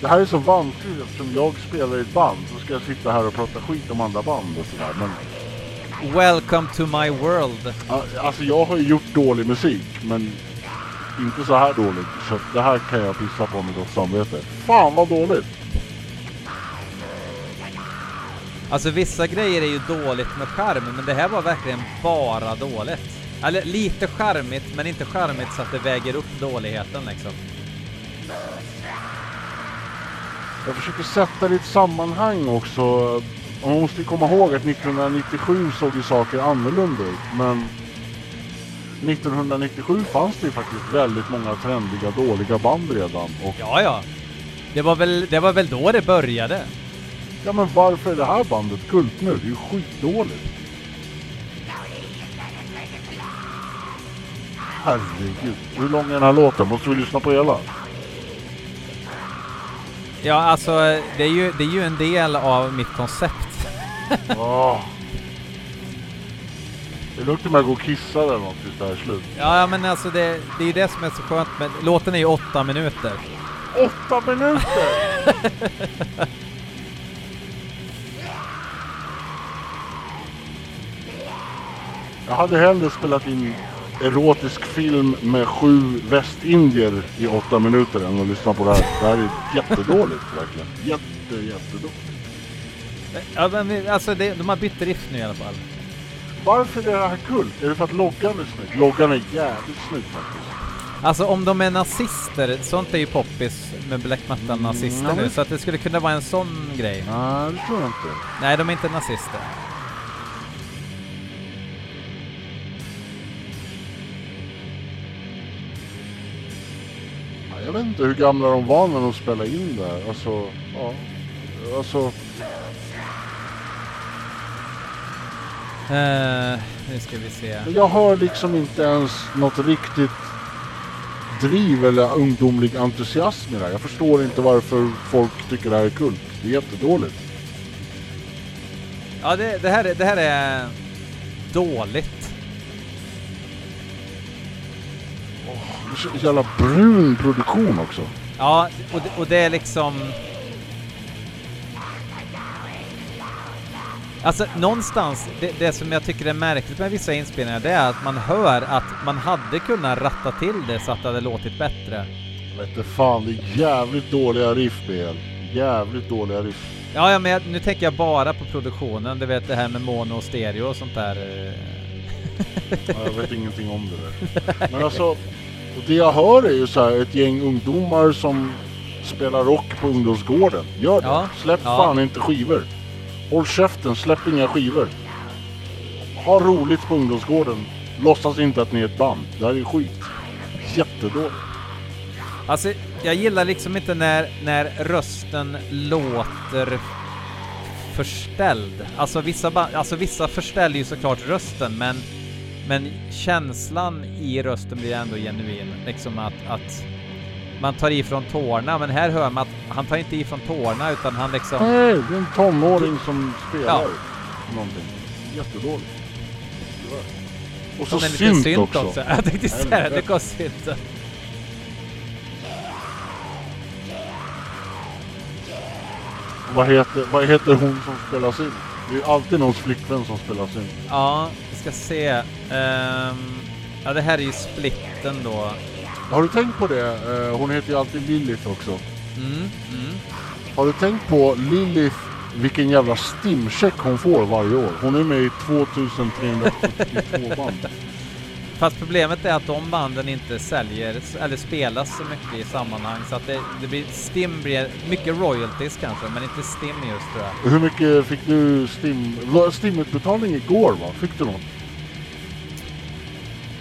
Det här är så vanskligt eftersom jag spelar i ett band så ska jag sitta här och prata skit om andra band och sådär. Men Welcome to my world. Alltså jag har ju gjort dålig musik men inte så här dåligt. Så det här kan jag pissa på med gott samvete. Fan vad dåligt! Alltså vissa grejer är ju dåligt med skärm, men det här var verkligen bara dåligt. Eller lite charmigt, men inte charmigt så att det väger upp dåligheten liksom. Jag försöker sätta det i ett sammanhang också. Och Man måste ju komma ihåg att 1997 såg ju saker annorlunda ut. Men 1997 fanns det ju faktiskt väldigt många trendiga dåliga band redan. Och Ja, ja. Det var väl, det var väl då det började. ja men varför är det här bandet kult nu? Det är ju skitdåligt. Herregud. Hur lång är den här låten? Måste vi lyssna på hela? Ja, alltså det är ju, det är ju en del av mitt koncept. Det luktar med att gå och kissa eller något tills det här är slut. Ja, men alltså det, det är ju det som är så skönt med... Låten är ju åtta minuter. Åtta minuter! Jag hade hellre spelat in erotisk film med sju västindier i åtta minuter än att lyssna på det här. Det här är jättedåligt verkligen. Jätte, jättedåligt. Ja, men alltså det, de har bytt riff nu i alla fall. Varför är det här kult? Är det för att loggan är snygg? Loggan är jävligt snygg faktiskt. Alltså om de är nazister, sånt är ju poppis med black metal-nazister Mm, nu, men- så att det skulle kunna vara en sån grej. Nej, det tror jag inte. Nej, de är inte nazister. Ja, Jag vet inte hur gamla de var när de spelade in det här. Alltså, ja. Alltså, Uh, nu ska vi se. jag hör liksom inte ens något riktigt driv eller ungdomlig entusiasm i det här. Jag förstår inte varför folk tycker det här är kult. Det är jättedåligt. Ja, det, det, här, är- det här är dåligt. Det är så jävla brun produktion också. Ja, och det, och det är liksom... Alltså någonstans, det, det som jag tycker är märkligt med vissa inspelningar, det är att man hör att man hade kunnat ratta till det så att det hade låtit bättre. Vet du fan, det är jävligt dåliga riff BL. Jävligt dåliga riff. Ja, ja men jag, nu tänker jag bara på produktionen, du vet det här med mono och stereo och sånt där. eh. Ja, jag vet ingenting om det där. Men alltså, och det jag hör är ju så här ett gäng ungdomar som spelar rock på ungdomsgården. Gör det. Ja, Släpp ja. fan inte skivor. Håll käften, släpp inga skivor. Ha roligt på ungdomsgården. Låtsas inte att ni är ett band. Det här är skit. Jättedåligt. Alltså, jag gillar liksom inte när, när rösten låter förställd. Alltså vissa, alltså vissa förställer ju såklart rösten, men, men känslan i rösten blir ändå genuin. Liksom att, att man tar ifrån tårna, men här hör man att han tar inte ifrån tårna utan han liksom... Nej, det är en tonåring som spelar Ja. någonting. Jättedåligt. Och så synt, synt också. också. Jag tänkte säga det, det går synt. Vad heter, vad heter hon som spelar synt? Det är alltid någons flickvän som spelar synt. Ja, vi ska se. Ehm, ja, det här är ju splitten då. Har du tänkt på det? Eh, hon heter ju alltid Lilith också. Mm, mm. Har du tänkt på Lilith, vilken jävla stimcheck hon får varje år? Hon är med i 2372 band. Fast problemet är att de banden inte säljer eller spelas så mycket i sammanhang så att det, det blir Stim blir mycket royalties kanske men inte Stim just tror jag. Hur mycket fick du Stim... Stim-utbetalning igår va? Fick du något?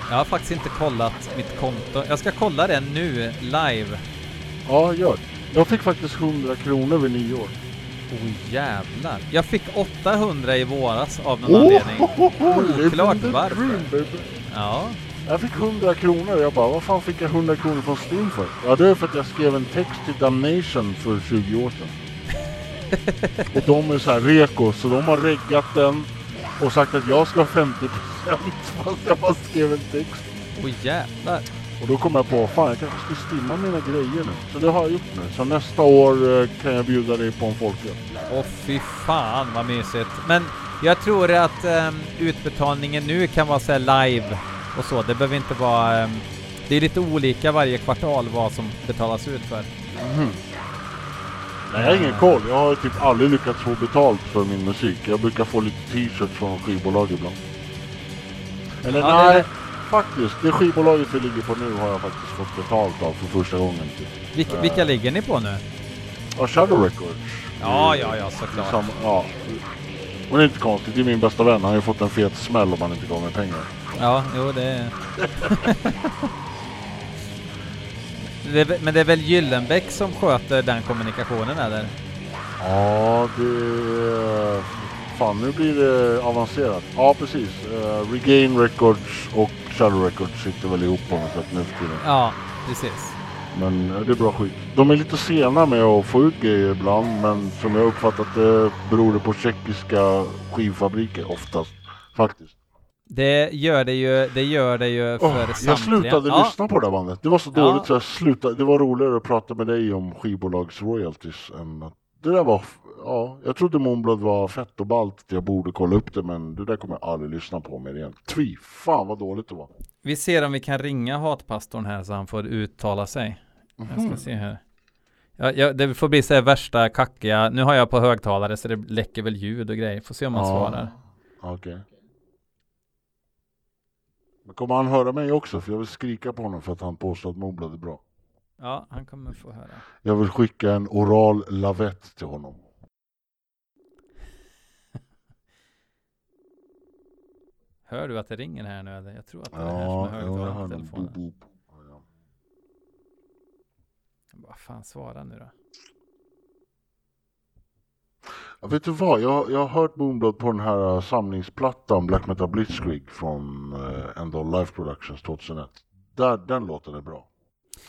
Jag har faktiskt inte kollat mitt konto. Jag ska kolla det nu live. Ja, gör. Jag fick faktiskt 100 kronor vid nyår. Oh jävlar. Jag fick 800 i våras av någon anledning. Oklart living the varför. dream. Ja. Jag fick 100 kronor. Jag bara, vad fan fick jag 100 kronor från Steam för? Ja, det är för att jag skrev en text till Damnation för 20 år sedan. och de är så här reko, så de har reggat den och sagt att jag ska ha 50% fast jag bara skrev en text. Oh jävlar. Och då kom jag på, fan jag kanske ska stimma mina grejer nu. Så det har jag gjort nu. Så nästa år eh, kan jag bjuda dig på en folköl. Åh fy fan vad mysigt. Men Jag tror att ehm, utbetalningen nu kan vara så här live och så. Det behöver inte vara... ehm, det är lite olika varje kvartal vad som betalas ut för. Mhm. Nej, jag har ingen koll. Jag har typ aldrig lyckats få betalt för min musik. Jag brukar få lite t-shirts från skivbolag ibland. Eller Ja, nej, det- faktiskt. Det skivbolaget vi ligger på nu har jag faktiskt fått betalt av för första gången. Typ. Vilka, Eh. vilka ligger ni på nu? Ja, Shadow Records. Ja, ja, ja, såklart. samma- ja. Och det är inte konstigt. Det är min bästa vän. Han har ju fått en fet smäll om han inte gav mig pengar. Ja, jo det är... det är... Men det är väl Gyllenbäck som sköter den kommunikationen eller? Ja, det... Fan, nu blir det avancerat. Ja, precis. Eh, Regain Records och Shadow Records sitter väl ihop på något sätt nu för tiden. Ja, precis. Men eh, det är bra skit. De är lite sena med att få ut grejer ibland, men som jag uppfattat det beror det på tjeckiska skivfabriker oftast. Faktiskt. Det gör det ju, det gör det ju för Åh, samtliga. jag slutade ja. lyssna på det här bandet. Det var så Ja. dåligt så jag slutade. Det var roligare att prata med dig om skivbolags royalties än att... Det där var... Ja, jag trodde Moonblood var fett och ballt. Jag borde kolla upp det, men det där kommer jag aldrig lyssna på mer igen. Tvi, fan vad dåligt det var. Vi ser om vi kan ringa hatpastorn här så han får uttala sig. Jag Mhm. ska se här. Ja, ja, det får bli så här värsta kackiga. Nu har jag på högtalare så det läcker väl ljud och grejer. Får se om han svarar. Okej. Men kommer han höra mig också? För jag vill skrika på honom för att han påstår att Moonblood är bra. Ja, han kommer få höra. Jag vill skicka en oral lavett till honom. Hör du att det ringer här nu eller? Jag tror att det är det här Ja, som är jag högtalaren på telefonen. boop, boop. Ja, ja. Vad fan, svara nu då. Ja, vet du vad? Jag, jag har hört Moonblood på den här uh, samlingsplattan Black Metal Blitzkrieg från uh, End of Life Productions 2001. Där, den låten är bra.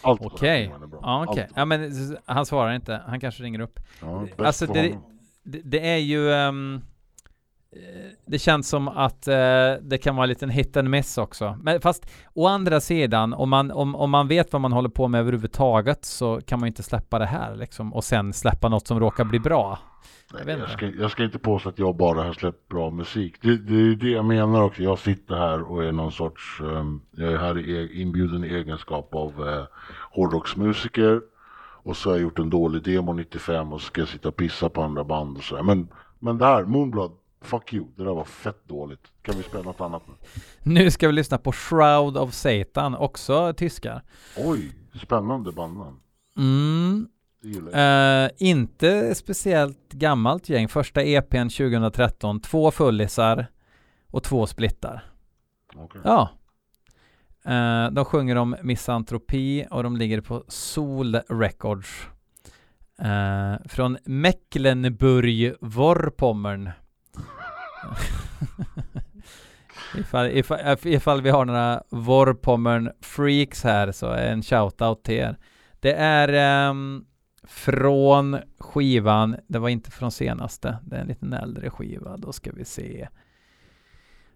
Allt Okej. bra. Ja. Allt. Ja, men han svarar inte. Han kanske ringer upp. Ja, Alltså, det-. Det, det är ju... eh, det känns som att eh, det kan vara en liten hit and miss också. Men fast å andra sidan, om man, om, om man vet vad man håller på med överhuvudtaget så kan man ju inte släppa det här liksom och sen släppa något som råkar bli bra. Nej, jag, inte. ska, jag ska inte påstå att jag bara har släppt bra musik. Det, det är det jag menar också. Jag sitter här och är någon sorts... ehm, jag är här i, e- inbjuden i egenskap av uh, hårdrocksmusiker. Och så har jag gjort en dålig demo 95 och så ska jag sitta och pissa på andra band och sådär. Men, men det här, Moonblood, fuck you. Det där var fett dåligt. Kan vi spela något annat nu? Nu ska vi lyssna på Shroud of Satan, också tyskar. Oj, spännande bandnamn. Mm, eh, inte speciellt gammalt gäng. Första EPn 2013, två fullisar och två splittar. Okej. Ja. Eh, de sjunger om misantropi och de ligger på Sol Records. Eh, från Mecklenburg-Vorpommern. ifall, ifall, ifall vi har några Vorpommern freaks här så är en shoutout till er. Det är um, från skivan, det var inte från senaste, det är en liten äldre skiva, då ska vi se.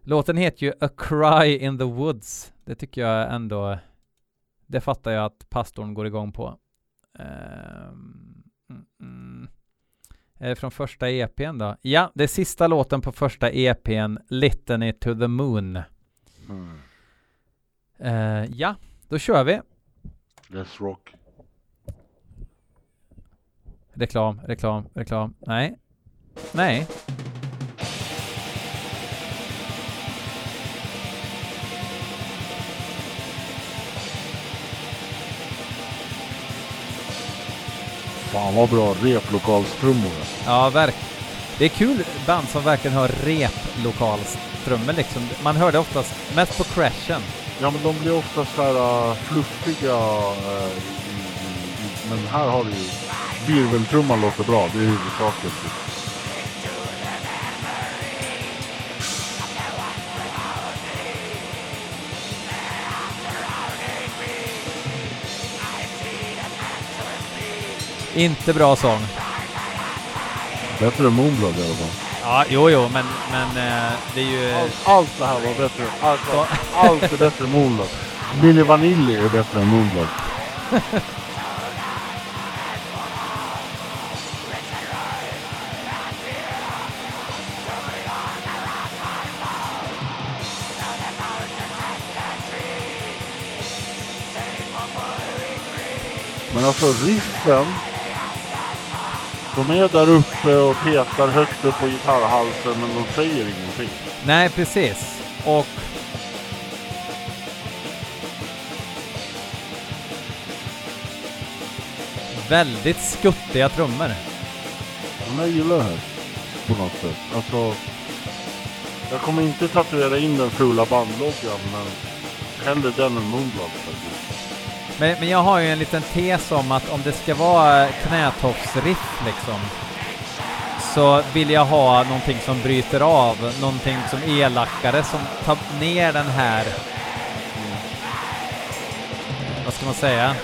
Låten heter ju A Cry in the Woods. Det tycker jag ändå, det fattar jag att pastorn går igång på. Um, mm, mm. Eh, från första EPn då? Ja, det är sista låten på första EPn, Litany to the Moon. Mm. Eh, ja, då kör vi. Let's rock. Reklam, reklam, reklam. Nej. Nej. Fan vad bra replokalstrummor. Ja, verk. Det är kul band som verkligen har replokalstrummor liksom. Man hör det oftast mest på crashen. Ja men de blir ofta så här uh, fluffiga. Uh, men här har du ju... Virveltrumman låter bra, det är huvudsaken. Inte bra sång. Bättre än Moonblood i alla fall. Ja, jo, jo, men, men eh, det är ju... Allt, allt det här var bättre. Allt, var, allt är bättre än Moonblood. Mini Vanilli är bättre än Moonblood. men alltså riffen de är där uppe och petar högt upp på gitarrhalsen men de säger ingenting. Nej, precis. Och väldigt skuttiga trummor. Men jag gillar det här. På något sätt. Alltså. Jag kommer inte tatuera in den fula bandloggan men hellre den än Moonblood faktiskt. Men, men jag har ju en liten tes om att om det ska vara knätoppsriff liksom så vill jag ha någonting som bryter av, någonting som elakare som tar ner den här vad ska man säga?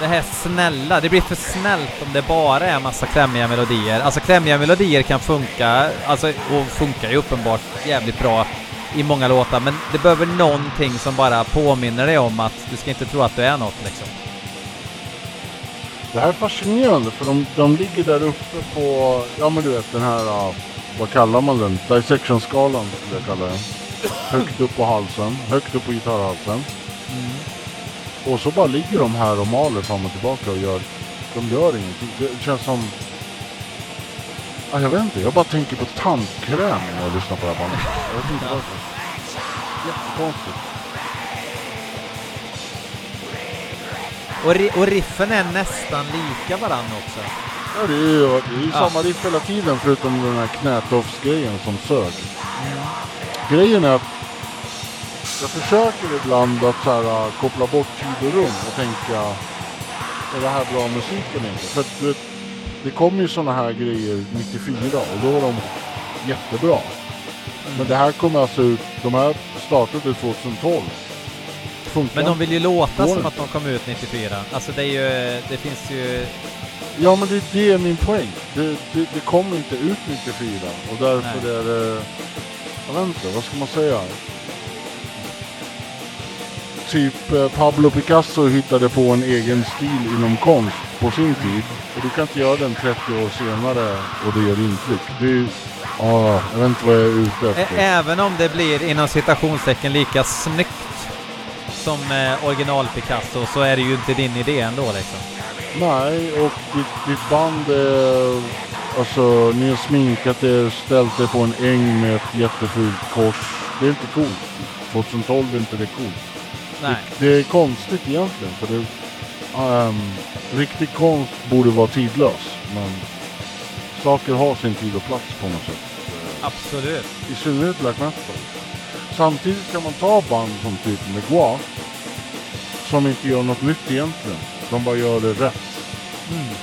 Det här snälla, det blir för snällt om det bara är massa klämmiga melodier. Alltså klämmiga melodier kan funka, alltså och funkar ju uppenbart jävligt bra i många låtar, men det behöver någonting som bara påminner dig om att du ska inte tro att du är något liksom. Det här är fascinerande för de, de ligger där uppe på, ja men du vet den här, vad kallar man den? Dissection-skalan skulle jag kalla den. Högt upp på halsen, högt upp på gitarrhalsen. Och så bara ligger de här och maler fram och tillbaka och gör, de gör ingenting. Det känns som, ja, jag vet inte, jag bara tänker på tandkräm när jag lyssnar på det här bandet. Jag vet inte varför. Jättekonstigt. Och, ri och riffen är nästan lika varandra också. Ja, det är ju, det är ju Ja. samma riff hela tiden förutom den här knätofsgrejen som sög. Grejen är att jag försöker ibland att så här, koppla bort tid och rum och tänka är det här bra musik eller inte? För att, det kom ju sådana här grejer 94 och då var de jättebra. Men det här kommer alltså ut, de här startade 2012. Funkar Men de vill ju låta som att de kom ut 94. Alltså det är ju, det finns ju... Ja men det, det är min poäng. Det, det, det kommer inte ut 94 och därför Nej. är det... Jag vet inte, vad ska man säga? Typ eh, Pablo Picasso hittade på en egen stil inom konst på sin tid. Och du kan inte göra den 30 år senare och det gör intryck. Det är, ja, jag vet inte vad jag är ute Ä- efter. Även om det blir inom citationstecken lika snyggt som eh, original Picasso så är det ju inte din idé ändå liksom. Nej, och ditt, ditt band är... Alltså, ni har sminkat er, ställt er på en äng med ett jättefult kors. Det är inte coolt. 2012 är inte det coolt. Nej. Det, det är konstigt egentligen, för det... ehm, riktig konst borde vara tidlös, men... Saker har sin tid och plats på något sätt. Absolut. I synnerhet black metal. Samtidigt kan man ta band som typ Megua, som inte gör något nytt egentligen. De bara gör det rätt. Mm.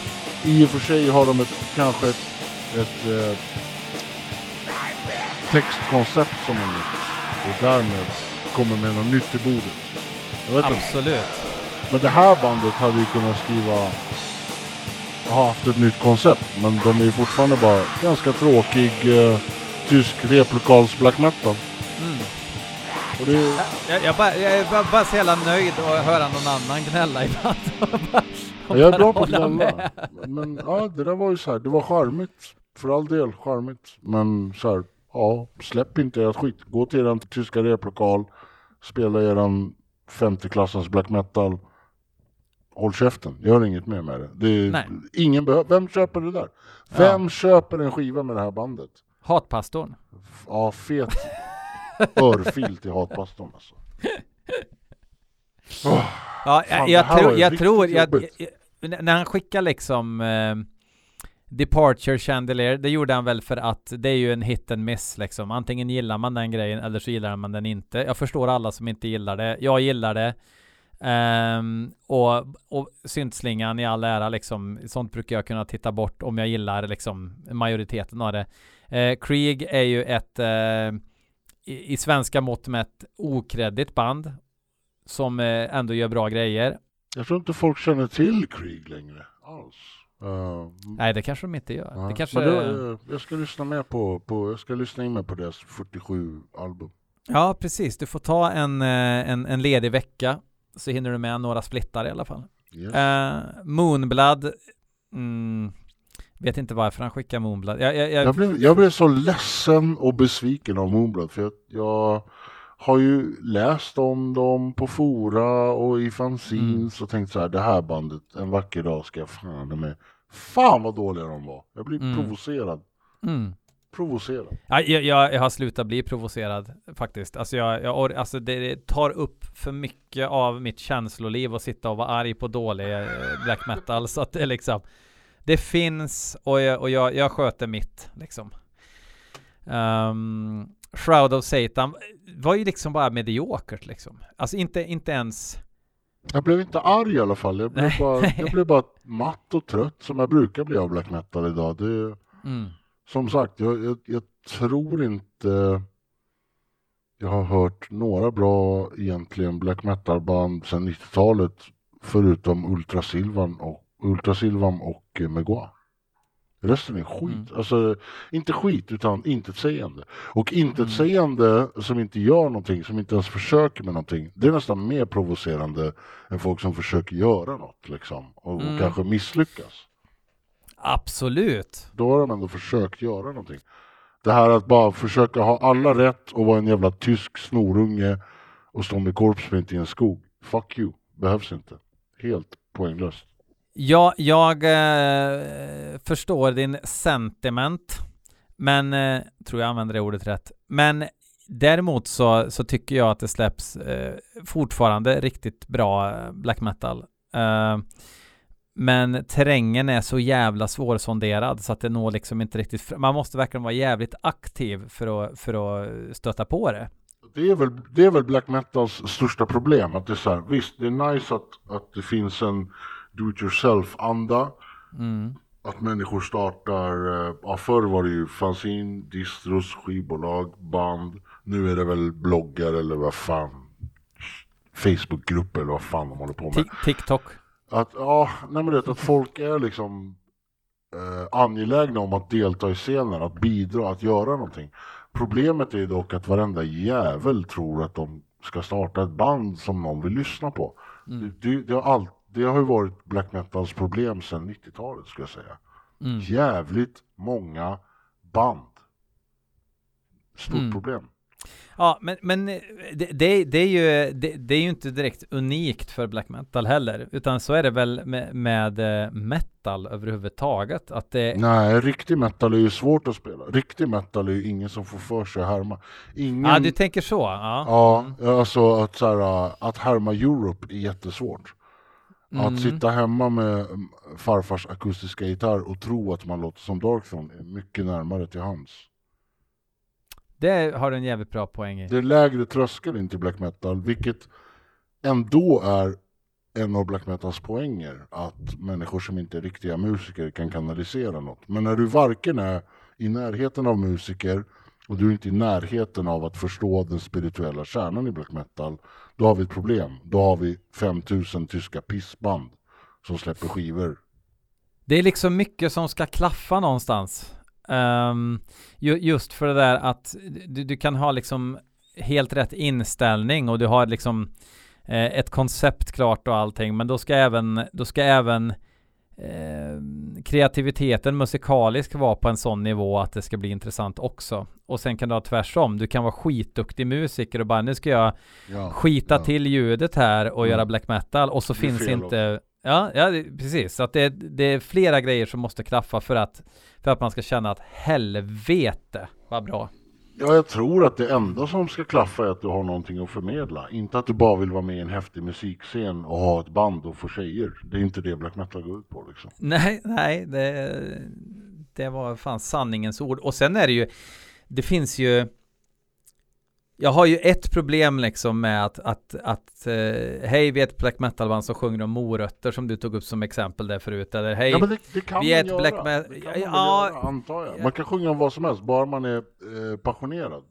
I och för sig har de ett, kanske ett, ett eh, textkoncept som är nytt. Och därmed kommer med något nytt till bordet. Vet inte. Men det här bandet hade ju kunnat skriva ha haft ett nytt koncept. Men de är ju fortfarande bara ganska tråkig eh, tysk replokals black metal. Mm. Och det är, Jag, jag, bara, jag är bara, bara så jävla nöjd att höra någon annan gnälla ibland. Jag är bra på att gnälla. Men ja, det där var ju så här. Det var charmigt. För all del charmigt. Men så här. Ja, släpp inte ert skit. Gå till eran tyska replokal. Spela eran 50-klassens black metal. Håll käften. Gör inget mer med det. det är, ingen behöver. Vem köper det där? Vem köper en skiva med det här bandet? Hatpastorn. Ja, fet örfil till hatpastorn alltså. Åh, Ja, Fan, jag, jag, ju jag tror, jag, jag, när han skickar liksom eh, Departure Chandelier, det gjorde han väl för att det är ju en hit and miss liksom. Antingen gillar man den grejen eller så gillar man den inte. Jag förstår alla som inte gillar det. Jag gillar det. Ehm, och, och syntslingan i all ära liksom, sånt brukar jag kunna titta bort om jag gillar liksom majoriteten av det. Eh, Krieg är ju ett eh, i, i svenska mått mätt okreddigt band som eh, ändå gör bra grejer. Jag tror inte folk känner till Krieg längre alls. Uh, Nej, det kanske de inte gör. ja. Det kanske... Men det, jag ska lyssna mer på, på, jag ska lyssna in mig på deras 47 album. Ja, precis. Du får ta en, en, en ledig vecka så hinner du med några splittar i alla fall. Yes. Eh, Moonblood. Mm, vet inte varför han skickar Moonblood. Jag, jag, jag, Jag, blev, jag blev så ledsen och besviken av Moonblood för jag, jag har ju läst om dem på fora och i fanzines och tänkt så här, det här bandet, en vacker dag ska jag fan med. Fan vad dåliga de var. Jag blir Mm. provocerad. Mm. Provocerad. Ja, jag, jag, jag har slutat bli provocerad faktiskt. Alltså, jag, jag, alltså det, tar upp för mycket av mitt känsloliv att sitta och vara arg på dålig eh, black metal. Så att det är liksom, det finns och jag, och jag, jag sköter mitt liksom. Um, Shroud of Satan var ju liksom bara mediokert liksom. Alltså inte, inte ens Jag blev inte arg i alla fall. Jag blev, bara, jag blev bara matt och trött som jag brukar bli av black metal idag. Det, mm, som sagt, jag, jag, jag tror inte jag har hört några bra egentligen black metal-band sedan 90-talet förutom Ultrasilvan och, Ultrasilvan och eh, Megua. Resten är skit. Mm. Alltså, inte skit utan intetsägande. Och intetsägande som inte gör någonting, som inte ens försöker med någonting. Det är nästan mer provocerande än folk som försöker göra något liksom. Och, och Mm. kanske misslyckas. Absolut. Då har de ändå försökt göra någonting. Det här att bara försöka ha alla rätt och vara en jävla tysk snorunge och stå med korpsprint i en skog. Fuck you. Behövs inte. Helt poänglöst. Ja, jag eh, förstår din sentiment, men eh, tror jag använder det ordet rätt. Men däremot så, så tycker jag att det släpps eh, fortfarande riktigt bra eh, black metal. Men terrängen är så jävla svårsonderad så att det når liksom inte riktigt fram. Man måste verkligen vara jävligt aktiv för att, för att stöta på det. Det är, väl, det är väl black metals största problem. Att det är så här, visst, det är nice att, att det finns en do it yourself-anda. Mm. Att människor startar, eh, ja förr var det ju fanzine, distros, skivbolag, band. Nu är det väl bloggar eller vad fan. Facebookgrupper eller vad fan de håller på med. Tik- TikTok. Att, ja, nej men det, att folk är liksom eh, angelägna om att delta i scenen, att bidra, att göra någonting. Problemet är dock att varenda jävel tror att de ska starta ett band som någon vill lyssna på. Mm. Det, det, har all, det har ju varit black metals problem sedan 90-talet skulle jag säga. Mm. Jävligt många band. Stort Mm. problem. Ja, men, men eh, det, det, det, är ju, det, det är ju inte direkt unikt för black metal heller, utan så är det väl med, med eh, metal överhuvudtaget, att det, Nej, riktig metal är ju svårt att spela. Riktig metal är ju ingen som får för sig att härma. Ingen... ja du tänker så, ja. Ja, alltså att, så här, att härma Europe är jättesvårt. Mm. Att sitta hemma med mm, farfars akustiska gitarr och tro att man låter som Darkthrone är mycket närmare till hands. Det har du en jävligt bra poäng i. Det är lägre tröskel in till black metal, vilket ändå är en av black metals poänger, att människor som inte är riktiga musiker kan kanalisera något. Men när du varken är i närheten av musiker och du är inte i närheten av att förstå den spirituella kärnan i black metal, då har vi ett problem. Då har vi 5000 tyska pissband som släpper skivor. Det är liksom mycket som ska klaffa någonstans. Ehm, ju, just för det där att du, du kan ha liksom helt rätt inställning och du har liksom eh, ett koncept klart och allting, men då ska även, då ska även eh, kreativiteten musikalisk vara på en sån nivå att det ska bli intressant också. Och sen kan du ha tvärsom. Du kan vara skitduktig musiker och bara nu ska jag Ja, skita ja. till ljudet här och Mm. göra black metal och så finns inte Ja, ja det, precis. Så att det, det är flera grejer som måste klaffa för att för att man ska känna att helvete vad bra. Ja, jag tror att det enda som ska klaffa är att du har någonting att förmedla. Inte att du bara vill vara med i en häftig musikscen och ha ett band och få tjejer. Det är inte det black metal går ut på liksom. Nej, nej, det, det var fan sanningens ord. Och sen är det ju, det finns ju jag har ju ett problem liksom med att, att, att eh, hej vi är ett black metal-band som sjunger om morötter som du tog upp som exempel där förut. Eller hej, Ja, men det, det kan vi är ett göra. black metal- Det kan man Ja, göra, antar jag. Man kan sjunga om vad som helst, bara man är eh, passionerad.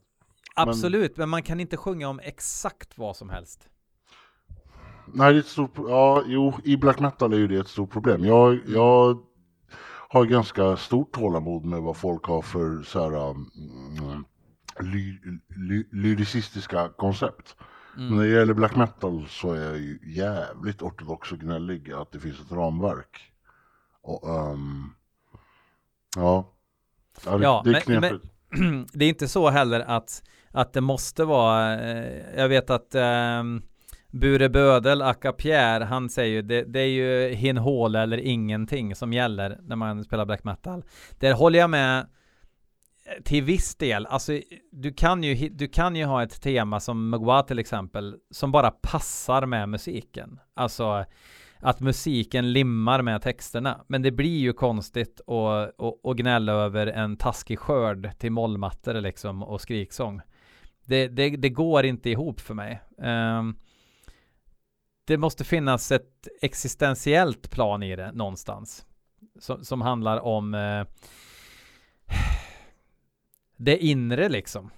absolut, men man kan inte sjunga om exakt vad som helst. Nej, det är ett stort, ja, jo, i black metal är ju det ett stort problem. Jag, jag har ganska stort tålamod med vad folk har för så här, mm, ly, ly, lyricistiska koncept. Mm. Men när det gäller black metal så är jag ju jävligt ortodox och gnällig att det finns ett ramverk. Och, ehm, ja. ja, det, Ja, det är men- knepigt. det är inte så heller att, att det måste vara, eh, jag vet att eh, Bure Bödel, Akka Pierre, han säger ju det, det är ju hin hål eller ingenting som gäller när man spelar black metal. Där håller jag med till viss del. Alltså du kan ju, du kan ju ha ett tema som Mugwa till exempel som bara passar med musiken. Alltså att musiken limmar med texterna. Men det blir ju konstigt att, att, att gnälla över en taskig skörd till mollmattor liksom och skriksång. Det, det, det går inte ihop för mig. Um, det måste finnas ett existentiellt plan i det någonstans. Som, som handlar om uh, det inre liksom.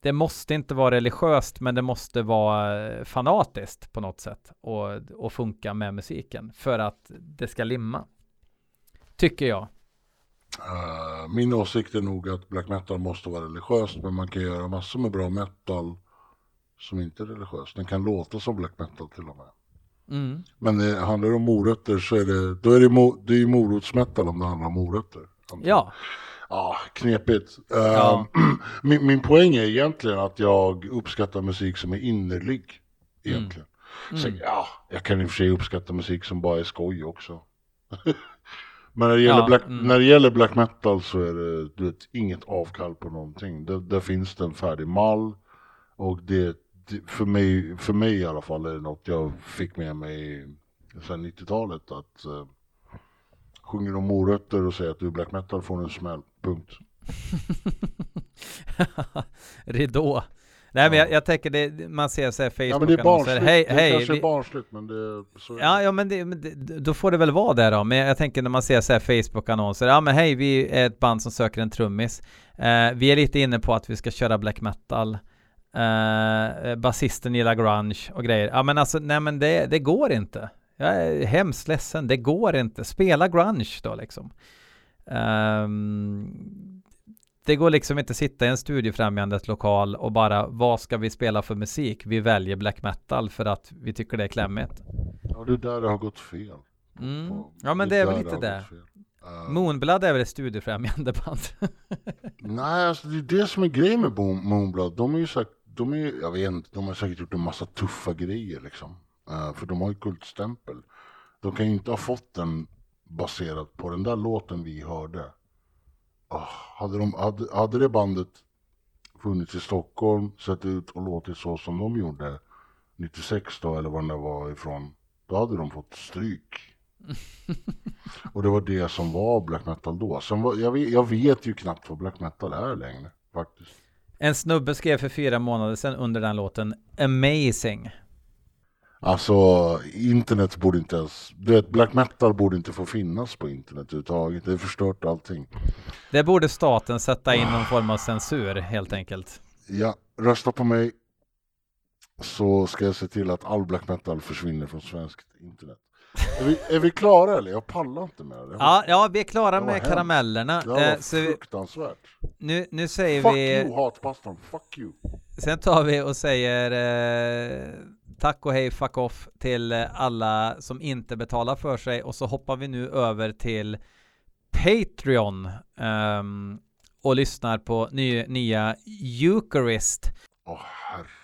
Det måste inte vara religiöst, men det måste vara eh, fanatiskt på något sätt och, och funka med musiken för att det ska limma. Tycker jag. Uh, min åsikt är nog att black metal måste vara religiöst, men man kan göra massor med bra metal som inte är religiöst. Den kan låta som black metal till och med. Mm. Men det handlar om morötter så är det, då är det, mo, det är morotsmetal om det handlar om morötter. Ja, Ja, knepigt. Uh, Ja. min, min poäng är egentligen att jag uppskattar musik som är innerlig. Egentligen. Så, Mm. ja, jag kan i och för sig uppskatta musik som bara är skoj också. Men när det, gäller Ja, black, mm. när det gäller black metal så är det du vet, inget avkall på någonting. Där, där finns det en färdig mall. Och det, det, för, mig, för mig i alla fall är det något jag fick med mig sen 90-talet. Att uh, sjunger om morötter och säger att du är black metal får du en smäll. Punkt. Ridå. Nej men Ja. jag, jag tänker det, man ser så här Ja men det är Facebook-annonser. barnsligt. Hej, det hej. kanske vi- är barnsligt men det är så är det. Ja, ja men, det, men det, då får det väl vara det då. Men jag tänker när man ser så här Facebook-annonser. Ja men hej, vi är ett band som söker en trummis. Eh, vi är lite inne på att vi ska köra black metal. Eh, basisten gillar grunge och grejer. Ja men alltså, nej men det, det går inte. Jag är hemskt ledsen, det går inte. Spela grunge då liksom. Ehm, det går liksom inte sitta i en studiefrämjandet lokal och bara vad ska vi spela för musik? Vi väljer black metal för att vi tycker det är klämmigt. Ja det är där det har gått fel. Mm. Ja men det är väl lite det. Eh, Moonblood är väl ett studiefrämjande band? Nej, alltså det är det som är grejen med Moon- Moonblood. De är ju sagt, de är, jag vet inte, de har säkert gjort en massa tuffa grejer liksom. Eh, för de har ju kultstämpel. De kan ju inte ha fått den baserat på den där låten vi hörde. Ah, hade, de, hade, hade det bandet funnits i Stockholm, sett ut och låtit så som de gjorde 96 då, eller var det var ifrån, då hade de fått stryk. Och det var det som var black metal då. Sen var, jag, vet, jag vet ju knappt vad black metal är längre faktiskt. En snubbe skrev för fyra månader sedan under den låten Amazing. Alltså internet borde inte ens, du vet black metal borde inte få finnas på internet överhuvudtaget. Det har förstört allting. Det borde staten sätta in någon form av censur helt enkelt. Ja, rösta på mig. Så ska jag se till att all black metal försvinner från svenskt internet. Är vi, är vi klara eller? Jag pallar inte med det. Ja, ja vi är klara med hemskt. karamellerna. det var Eh, så fruktansvärt. nu, nu säger Fuck vi... you hatpastan, fuck you. Sen tar vi och säger eh, tack och hej fuck off till eh, alla som inte betalar för sig och så hoppar vi nu över till Patreon um, och lyssnar på ny, nya Eucharist. Åh herre